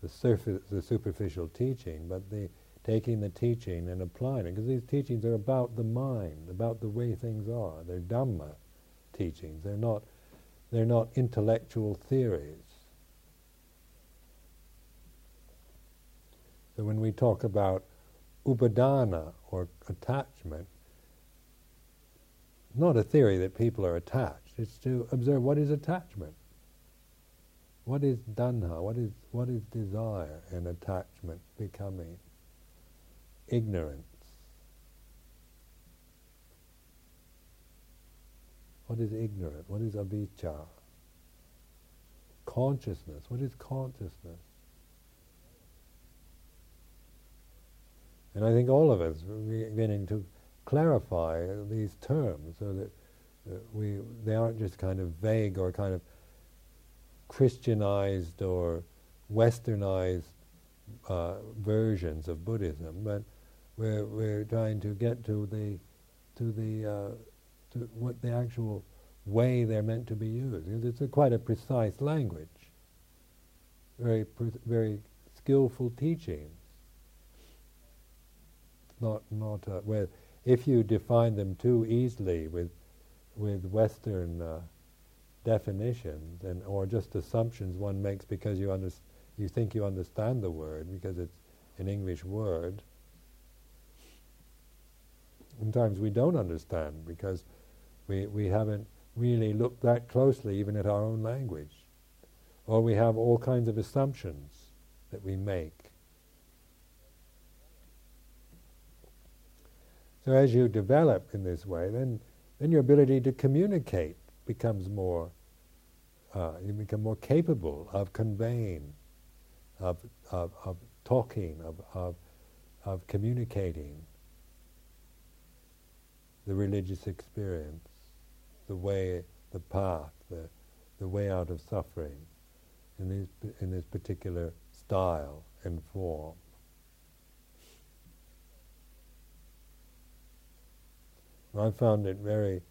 the, surface, the superficial teaching, but the taking the teaching and applying it. Because these teachings are about the mind, about the way things are. They're Dhamma teachings. They're not, they're not intellectual theories. So when we talk about upadana or attachment, not a theory that people are attached. It's to observe what is attachment. What is tanha? What is what is desire and attachment becoming? Ignorance. What is ignorant? What is avijja? Consciousness. What is consciousness? And I think all of us are beginning to clarify these terms so that we, they aren't just kind of vague or kind of Christianized or westernized uh, versions of Buddhism, but we're, we're trying to get to the, to the, uh, to what the actual way they're meant to be used. It's a quite a precise language, very, pre- very skillful teachings. Not, not uh, where if you define them too easily with, with Western uh, definitions and or just assumptions one makes because you under, you think you understand the word because it's an English word. Sometimes we don't understand because we, we haven't really looked that closely even at our own language. Or we have all kinds of assumptions that we make. So as you develop in this way, then, then your ability to communicate becomes more, uh, you become more capable of conveying, of, of, of talking, of, of, of communicating the religious experience, the way, the path, the, the way out of suffering in, these, in this particular style and form. I found it very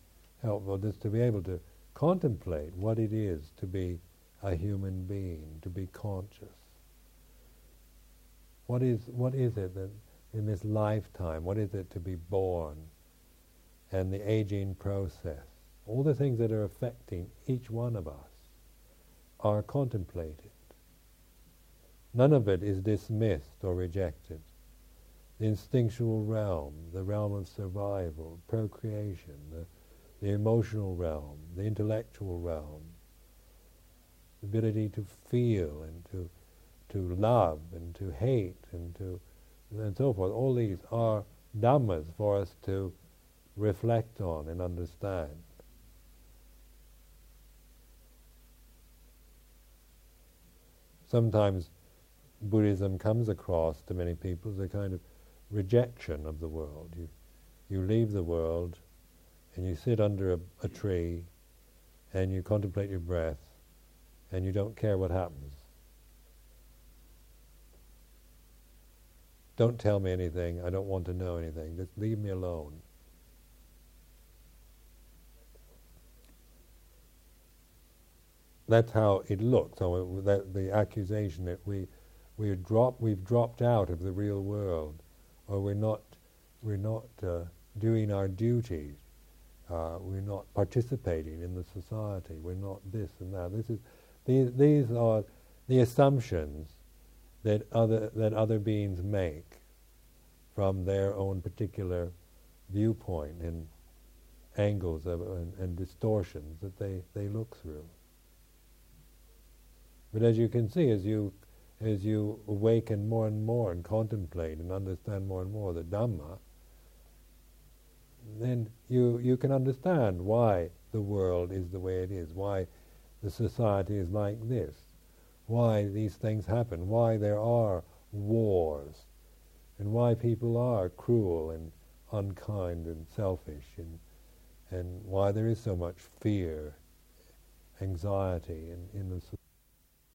helpful just to be able to contemplate what it is to be a human being, to be conscious. What is, what is it that in this lifetime, what is it to be born and the aging process? All the things that are affecting each one of us are contemplated. None of it is dismissed or rejected the instinctual realm, the realm of survival, procreation, the, the emotional realm, the intellectual realm, the ability to feel and to, to love and to hate and to and so forth. All these are dhammas for us to reflect on and understand. Sometimes Buddhism comes across to many people as a kind of rejection of the world. You, you leave the world and you sit under a, a tree and you contemplate your breath and you don't care what happens. Don't tell me anything. I don't want to know anything. Just leave me alone. That's how it looks. So that the accusation that we we drop, we've dropped out of the real world or we're not, we're not uh, doing our duty. Uh, we're not participating in the society. We're not this and that. This is, these, these are the assumptions that other, that other beings make from their own particular viewpoint and angles of, and, and distortions that they, they look through. But as you can see, as you as you awaken more and more and contemplate and understand more and more the Dhamma, then you, you can understand why the world is the way it is, why the society is like this, why these things happen, why there are wars, and why people are cruel and unkind and selfish, and, and why there is so much fear, anxiety in, in the